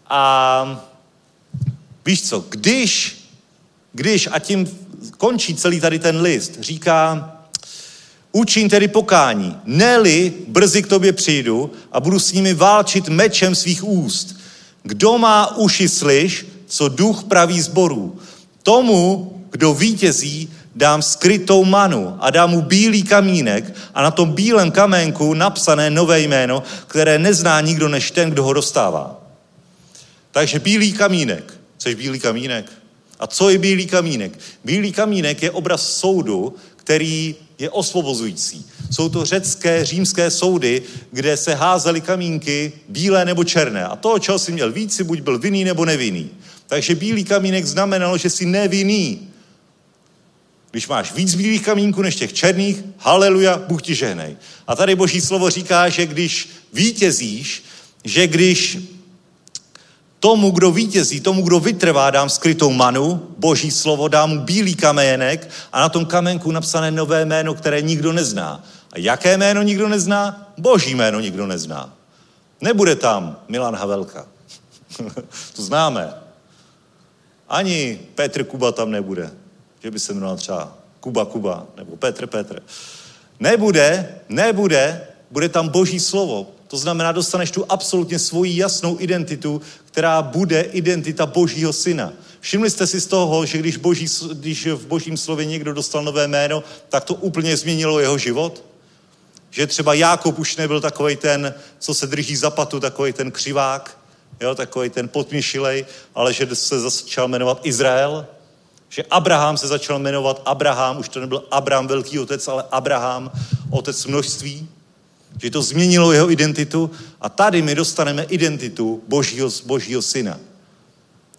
[SPEAKER 2] A víš co, když, když, a tím končí celý tady ten list, říká, učím tedy pokání, neli brzy k tobě přijdu a budu s nimi válčit mečem svých úst. Kdo má uši slyš, co duch praví zborů. Tomu, kdo vítězí, dám skrytou manu a dám mu bílý kamínek a na tom bílém kamenku napsané nové jméno, které nezná nikdo než ten, kdo ho dostává. Takže bílý kamínek. Chceš bílý kamínek? A co je bílý kamínek? Bílý kamínek je obraz soudu, který je osvobozující. Jsou to řecké, římské soudy, kde se házely kamínky bílé nebo černé. A to, čeho si měl víc, si buď byl vinný nebo nevinný. Takže bílý kamínek znamenalo, že jsi nevinný. Když máš víc bílých kamínků než těch černých, haleluja, Bůh ti žehnej. A tady boží slovo říká, že když vítězíš, že když tomu, kdo vítězí, tomu, kdo vytrvá, dám skrytou manu, boží slovo, dám mu bílý kamenek a na tom kamenku napsané nové jméno, které nikdo nezná. A jaké jméno nikdo nezná? Boží jméno nikdo nezná. Nebude tam Milan Havelka. to známe. Ani Petr Kuba tam nebude. Že by se jmenoval třeba Kuba Kuba nebo Petr Petr. Nebude, nebude, bude tam boží slovo. To znamená, dostaneš tu absolutně svoji jasnou identitu, která bude identita božího syna. Všimli jste si z toho, že když, boží, když v božím slově někdo dostal nové jméno, tak to úplně změnilo jeho život? Že třeba Jákob už nebyl takový ten, co se drží za patu, takový ten křivák, jo, takový ten potměšilej, ale že se začal jmenovat Izrael, že Abraham se začal jmenovat Abraham, už to nebyl Abraham velký otec, ale Abraham, otec množství, že to změnilo jeho identitu a tady my dostaneme identitu božího, božího syna.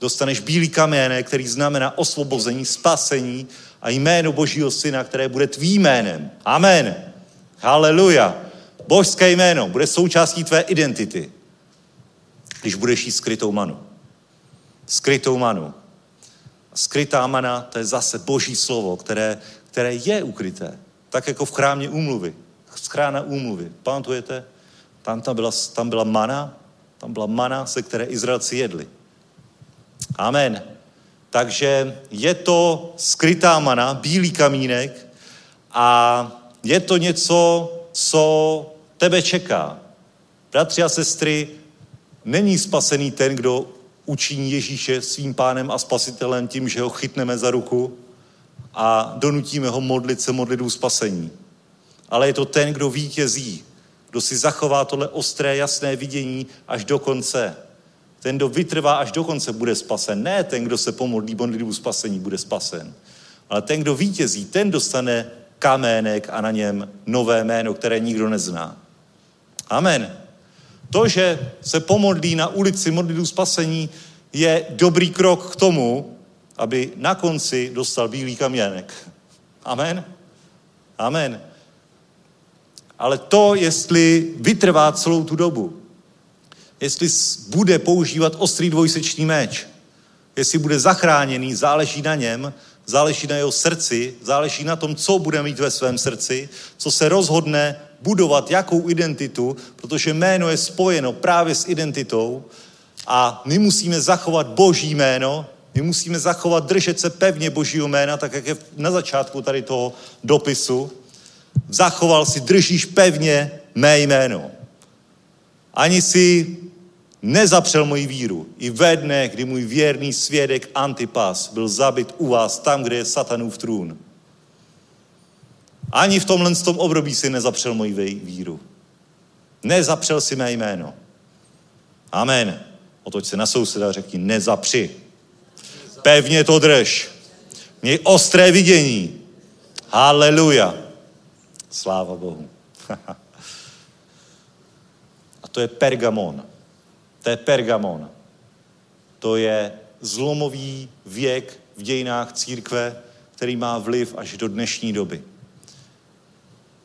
[SPEAKER 2] Dostaneš bílý kamének, který znamená osvobození, spasení a jméno božího syna, které bude tvým jménem. Amen. Haleluja. Božské jméno bude součástí tvé identity když budeš jíst skrytou manu. Skrytou manu. Skrytá mana, to je zase boží slovo, které, které je ukryté. Tak jako v chrámě úmluvy. Schrána úmluvy. Pamatujete? Tam, tam, byla, tam byla mana, tam byla mana, se které Izraelci jedli. Amen. Takže je to skrytá mana, bílý kamínek a je to něco, co tebe čeká. Bratři a sestry, Není spasený ten, kdo učiní Ježíše svým pánem a spasitelem tím, že ho chytneme za ruku a donutíme ho modlit se modlitbu spasení. Ale je to ten, kdo vítězí, kdo si zachová tohle ostré, jasné vidění až do konce. Ten, kdo vytrvá až do konce, bude spasen. Ne ten, kdo se pomodlí modlitbu spasení, bude spasen. Ale ten, kdo vítězí, ten dostane kamének a na něm nové jméno, které nikdo nezná. Amen. To, že se pomodlí na ulici modlitbu spasení, je dobrý krok k tomu, aby na konci dostal bílý kamínek. Amen? Amen. Ale to, jestli vytrvá celou tu dobu, jestli bude používat ostrý dvojsečný meč, jestli bude zachráněný, záleží na něm, záleží na jeho srdci, záleží na tom, co bude mít ve svém srdci, co se rozhodne budovat jakou identitu, protože jméno je spojeno právě s identitou a my musíme zachovat boží jméno, my musíme zachovat, držet se pevně božího jména, tak jak je na začátku tady toho dopisu. Zachoval si, držíš pevně mé jméno. Ani si nezapřel moji víru. I ve dne, kdy můj věrný svědek Antipas byl zabit u vás, tam, kde je satanův trůn. Ani v tomhle tom období si nezapřel moji víru. Nezapřel si mé jméno. Amen. Otoč se na souseda a řekni, nezapři. Pevně to drž. Měj ostré vidění. Haleluja. Sláva Bohu. a to je Pergamon. To je Pergamon. To je zlomový věk v dějinách církve, který má vliv až do dnešní doby.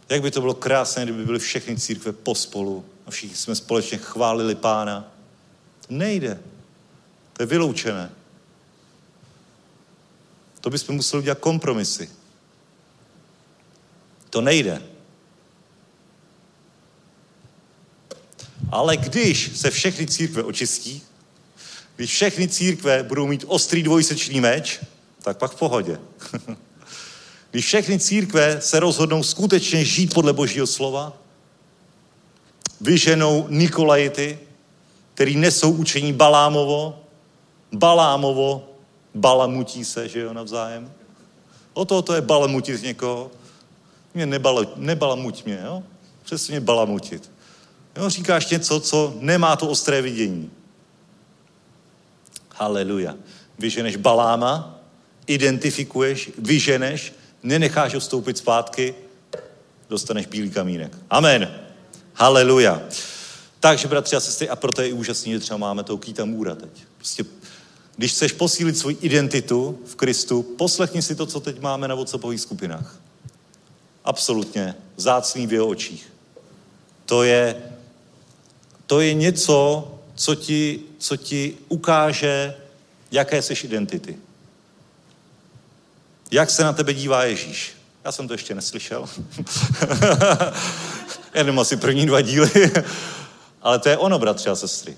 [SPEAKER 2] Jak by to bylo krásné, kdyby byly všechny církve pospolu a všichni jsme společně chválili pána. Nejde. To je vyloučené. To bychom museli udělat kompromisy. To nejde. Ale když se všechny církve očistí, když všechny církve budou mít ostrý dvojsečný meč, tak pak v pohodě. když všechny církve se rozhodnou skutečně žít podle Božího slova, vyženou Nikolajity, který nesou učení Balámovo, Balámovo, balamutí se, že jo, navzájem. O to, to je balamutit někoho. Mě nebala, nebalamuť mě, jo? Přesně balamutit. Jo, říkáš něco, co nemá to ostré vidění. Haleluja. Vyženeš Baláma, identifikuješ, vyženeš, nenecháš ho vstoupit zpátky, dostaneš bílý kamínek. Amen. Haleluja. Takže, bratři a sestry, a proto je i úžasný, že třeba máme toho Kýta Můra teď. Prostě, když chceš posílit svou identitu v Kristu, poslechni si to, co teď máme na WhatsAppových skupinách. Absolutně zácný v jeho očích. To je to je něco, co ti, co ti ukáže, jaké jsi identity. Jak se na tebe dívá Ježíš? Já jsem to ještě neslyšel. Jenom asi první dva díly. Ale to je ono, bratři a sestry.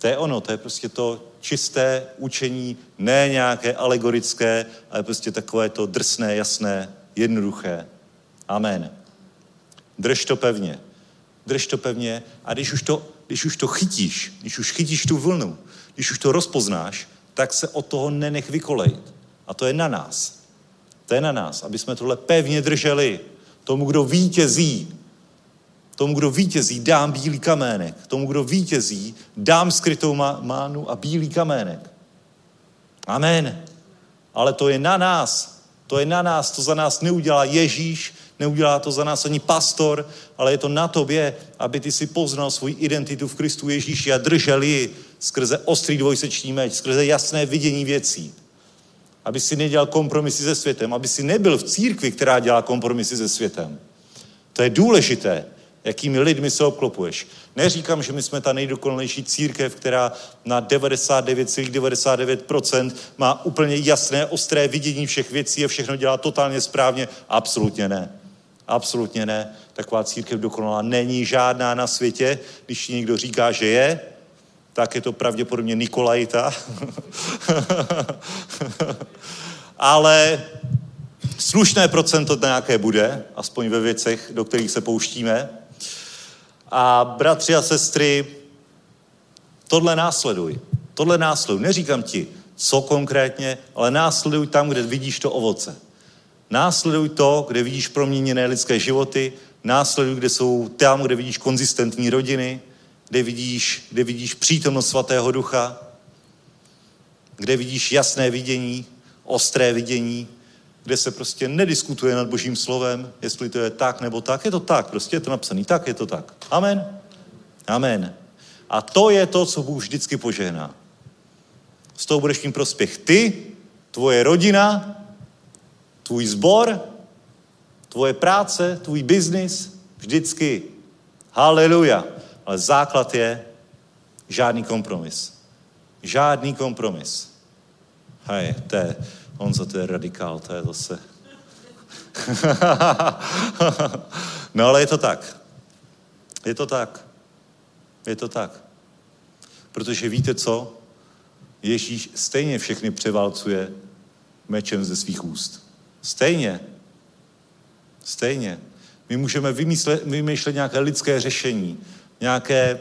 [SPEAKER 2] To je ono, to je prostě to čisté učení, ne nějaké alegorické, ale prostě takové to drsné, jasné, jednoduché. Amen. Drž to pevně drž to pevně a když už to, když už to chytíš, když už chytíš tu vlnu, když už to rozpoznáš, tak se od toho nenech vykolejit. A to je na nás. To je na nás, aby jsme tohle pevně drželi. Tomu, kdo vítězí, tomu, kdo vítězí, dám bílý kamének. Tomu, kdo vítězí, dám skrytou mánu a bílý kamének. Amen. Ale to je na nás. To je na nás, to za nás neudělá Ježíš, Neudělá to za nás ani pastor, ale je to na tobě, aby ty si poznal svou identitu v Kristu Ježíši a držel ji skrze ostrý dvojsečný meč, skrze jasné vidění věcí. Aby si nedělal kompromisy se světem, aby si nebyl v církvi, která dělá kompromisy se světem. To je důležité, jakými lidmi se obklopuješ. Neříkám, že my jsme ta nejdokonalejší církev, která na 99,99% ,99 má úplně jasné, ostré vidění všech věcí a všechno dělá totálně správně. Absolutně ne. Absolutně ne. Taková církev dokonalá není žádná na světě. Když někdo říká, že je, tak je to pravděpodobně Nikolajita. Ale slušné procento nějaké bude, aspoň ve věcech, do kterých se pouštíme. A bratři a sestry, tohle následuj. Tohle následuj. Neříkám ti, co konkrétně, ale následuj tam, kde vidíš to ovoce. Následuj to, kde vidíš proměněné lidské životy, následuj, kde jsou tam, kde vidíš konzistentní rodiny, kde vidíš, kde vidíš přítomnost svatého ducha, kde vidíš jasné vidění, ostré vidění, kde se prostě nediskutuje nad božím slovem, jestli to je tak nebo tak. Je to tak, prostě je to napsané tak, je to tak. Amen. Amen. A to je to, co Bůh vždycky požehná. Z toho budeš mít prospěch ty, tvoje rodina, tvůj zbor, tvoje práce, tvůj biznis, vždycky. Haleluja. Ale základ je žádný kompromis. Žádný kompromis. Hej, to je, on za to je radikál, to je zase. No ale je to tak. Je to tak. Je to tak. Protože víte co? Ježíš stejně všechny převálcuje mečem ze svých úst. Stejně. Stejně. My můžeme vymyslet, vymýšlet nějaké lidské řešení, nějaké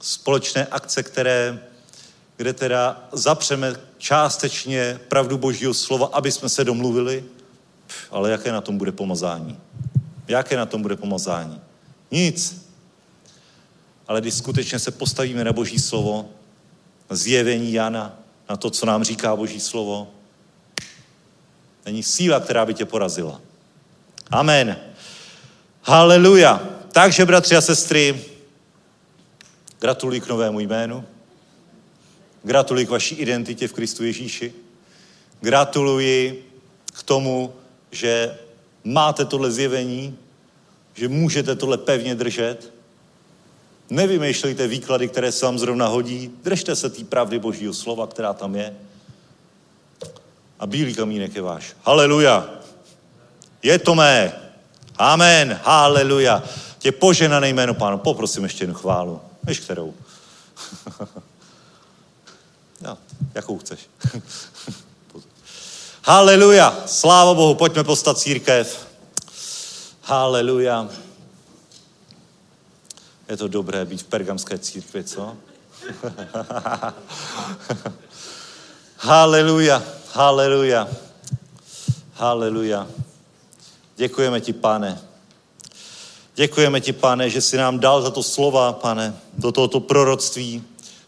[SPEAKER 2] společné akce, které, kde teda zapřeme částečně pravdu Božího slova, aby jsme se domluvili, ale jaké na tom bude pomazání? Jaké na tom bude pomazání? Nic. Ale když skutečně se postavíme na Boží slovo, na zjevení Jana, na to, co nám říká Boží slovo, není síla, která by tě porazila. Amen. Haleluja. Takže, bratři a sestry, gratuluji k novému jménu. Gratuluji k vaší identitě v Kristu Ježíši. Gratuluji k tomu, že máte tohle zjevení, že můžete tohle pevně držet. Nevymýšlejte výklady, které se vám zrovna hodí. Držte se té pravdy Božího slova, která tam je. A bílý kamínek je váš. Haleluja. Je to mé. Amen. Haleluja. Tě poženané jméno pánu. Poprosím ještě jednu chválu. Než kterou? no, jakou chceš. Haleluja. Sláva Bohu. Pojďme postat církev. Haleluja. Je to dobré být v pergamské církvi, co? Haleluja. Haleluja. Haleluja. Děkujeme ti, pane. Děkujeme ti, pane, že jsi nám dal za to slova, pane, do tohoto proroctví.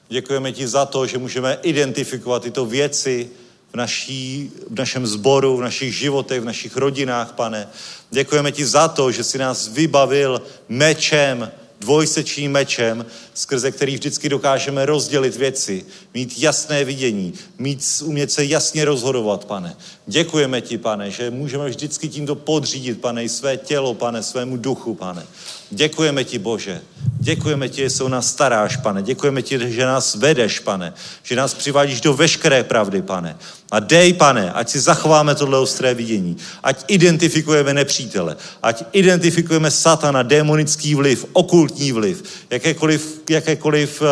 [SPEAKER 2] Děkujeme ti za to, že můžeme identifikovat tyto věci v, naší, v našem sboru, v našich životech, v našich rodinách, pane. Děkujeme ti za to, že jsi nás vybavil mečem, dvojsečním mečem, skrze který vždycky dokážeme rozdělit věci, mít jasné vidění, mít, umět se jasně rozhodovat, pane. Děkujeme ti, pane, že můžeme vždycky tímto podřídit, pane, i své tělo, pane, svému duchu, pane. Děkujeme ti, Bože. Děkujeme ti, že se o nás staráš, pane. Děkujeme ti, že nás vedeš, pane. Že nás přivádíš do veškeré pravdy, pane. A dej, pane, ať si zachováme tohle ostré vidění. Ať identifikujeme nepřítele. Ať identifikujeme satana, démonický vliv, okultní vliv, jakékoliv, jakékoliv uh,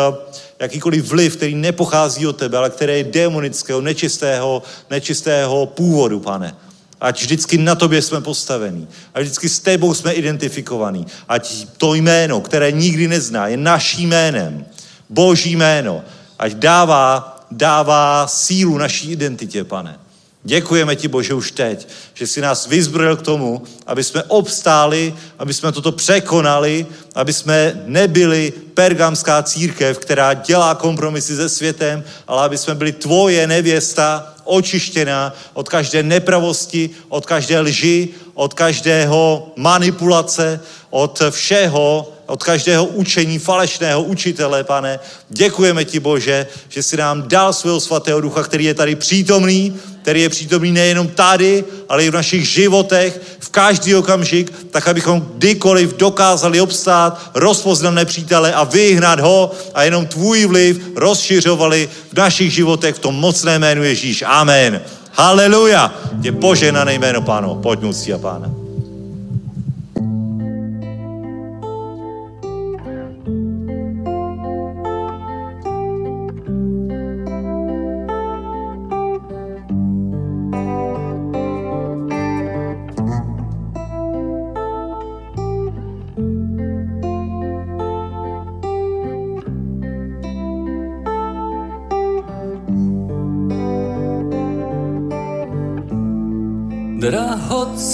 [SPEAKER 2] jakýkoliv vliv, který nepochází od tebe, ale který je démonického, nečistého, nečistého původu, pane. Ať vždycky na tobě jsme postavení. A vždycky s tebou jsme identifikovaní. Ať to jméno, které nikdy nezná, je naším jménem. Boží jméno. Ať dává, dává sílu naší identitě, pane. Děkujeme ti, Bože, už teď, že jsi nás vyzbrojil k tomu, aby jsme obstáli, aby jsme toto překonali, aby jsme nebyli pergamská církev, která dělá kompromisy se světem, ale aby jsme byli tvoje nevěsta, očištěná od každé nepravosti, od každé lži, od každého manipulace, od všeho, od každého učení falešného učitele, pane. Děkujeme ti, Bože, že jsi nám dal svého svatého ducha, který je tady přítomný, který je přítomný nejenom tady, ale i v našich životech, v každý okamžik, tak abychom kdykoliv dokázali obstát, rozpoznat nepřítele a vyhnat ho a jenom tvůj vliv rozšiřovali v našich životech v tom mocné jménu Ježíš. Amen. Haleluja. Je poženané jméno, páno. Pojď a pána.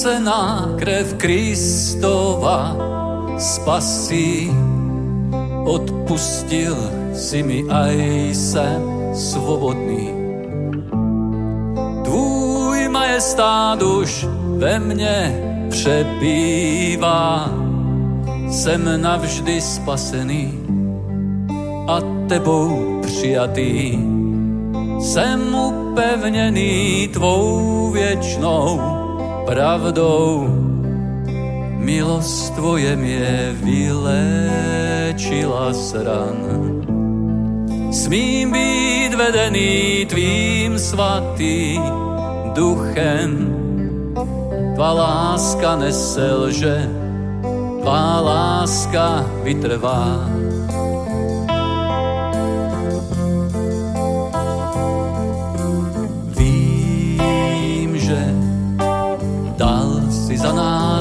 [SPEAKER 1] Drahocená krev Kristova spasí, odpustil si mi a jsem svobodný. Tvůj majestát už ve mně přebývá, jsem navždy spasený a tebou přijatý. Jsem upevněný tvou věčnou pravdou. Milost tvoje mě vylečila sran. Smím být vedený tvým svatým duchem. Tvá láska neselže, tvá láska vytrvá.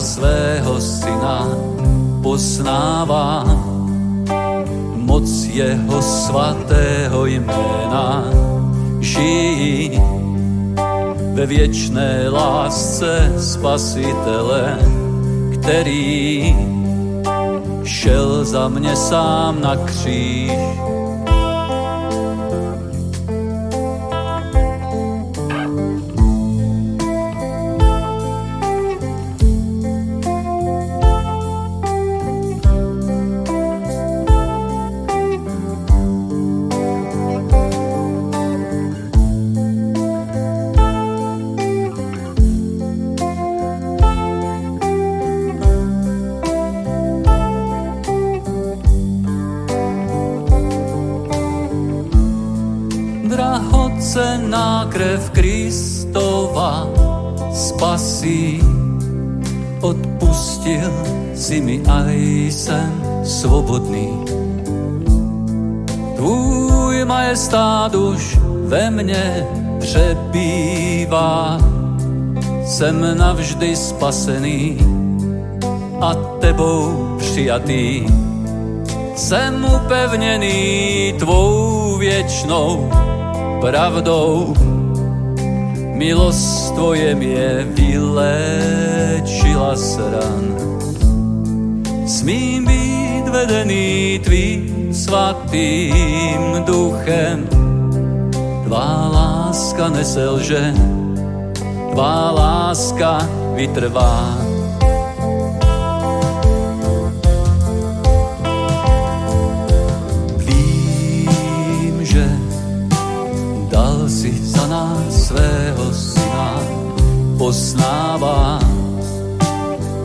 [SPEAKER 1] Svého syna, poznávám moc jeho svatého jména. Žijí ve věčné lásce spasitele, který šel za mě sám na kříž. Svobodný. Tvůj majestát už ve mně přebývá, jsem navždy spasený a tebou přijatý. Jsem upevněný tvou věčnou pravdou. Milost tvoje mě vylečila z ran. Vedený tvým svatým duchem. Tvá láska neselže, tvá láska vytrvá. Vím, že dal si za nás svého syna, poznává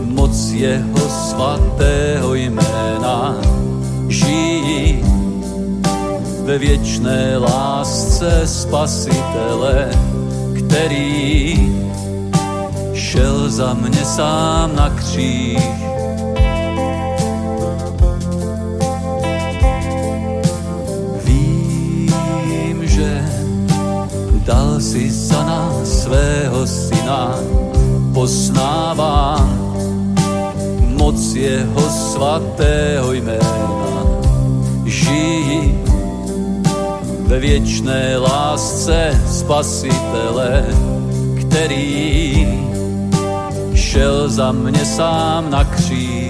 [SPEAKER 1] moc jeho svatého jména. Žijí ve věčné lásce spasitele, který šel za mě sám na kříž. Vím, že dal si za nás svého syna, poznávám moc jeho svatého jména. Žijí ve věčné lásce spasitele, který šel za mě sám na kříž.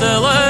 [SPEAKER 1] Spasitele,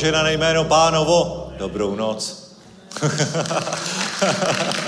[SPEAKER 2] Poženané jméno pánovo. Dobrou noc.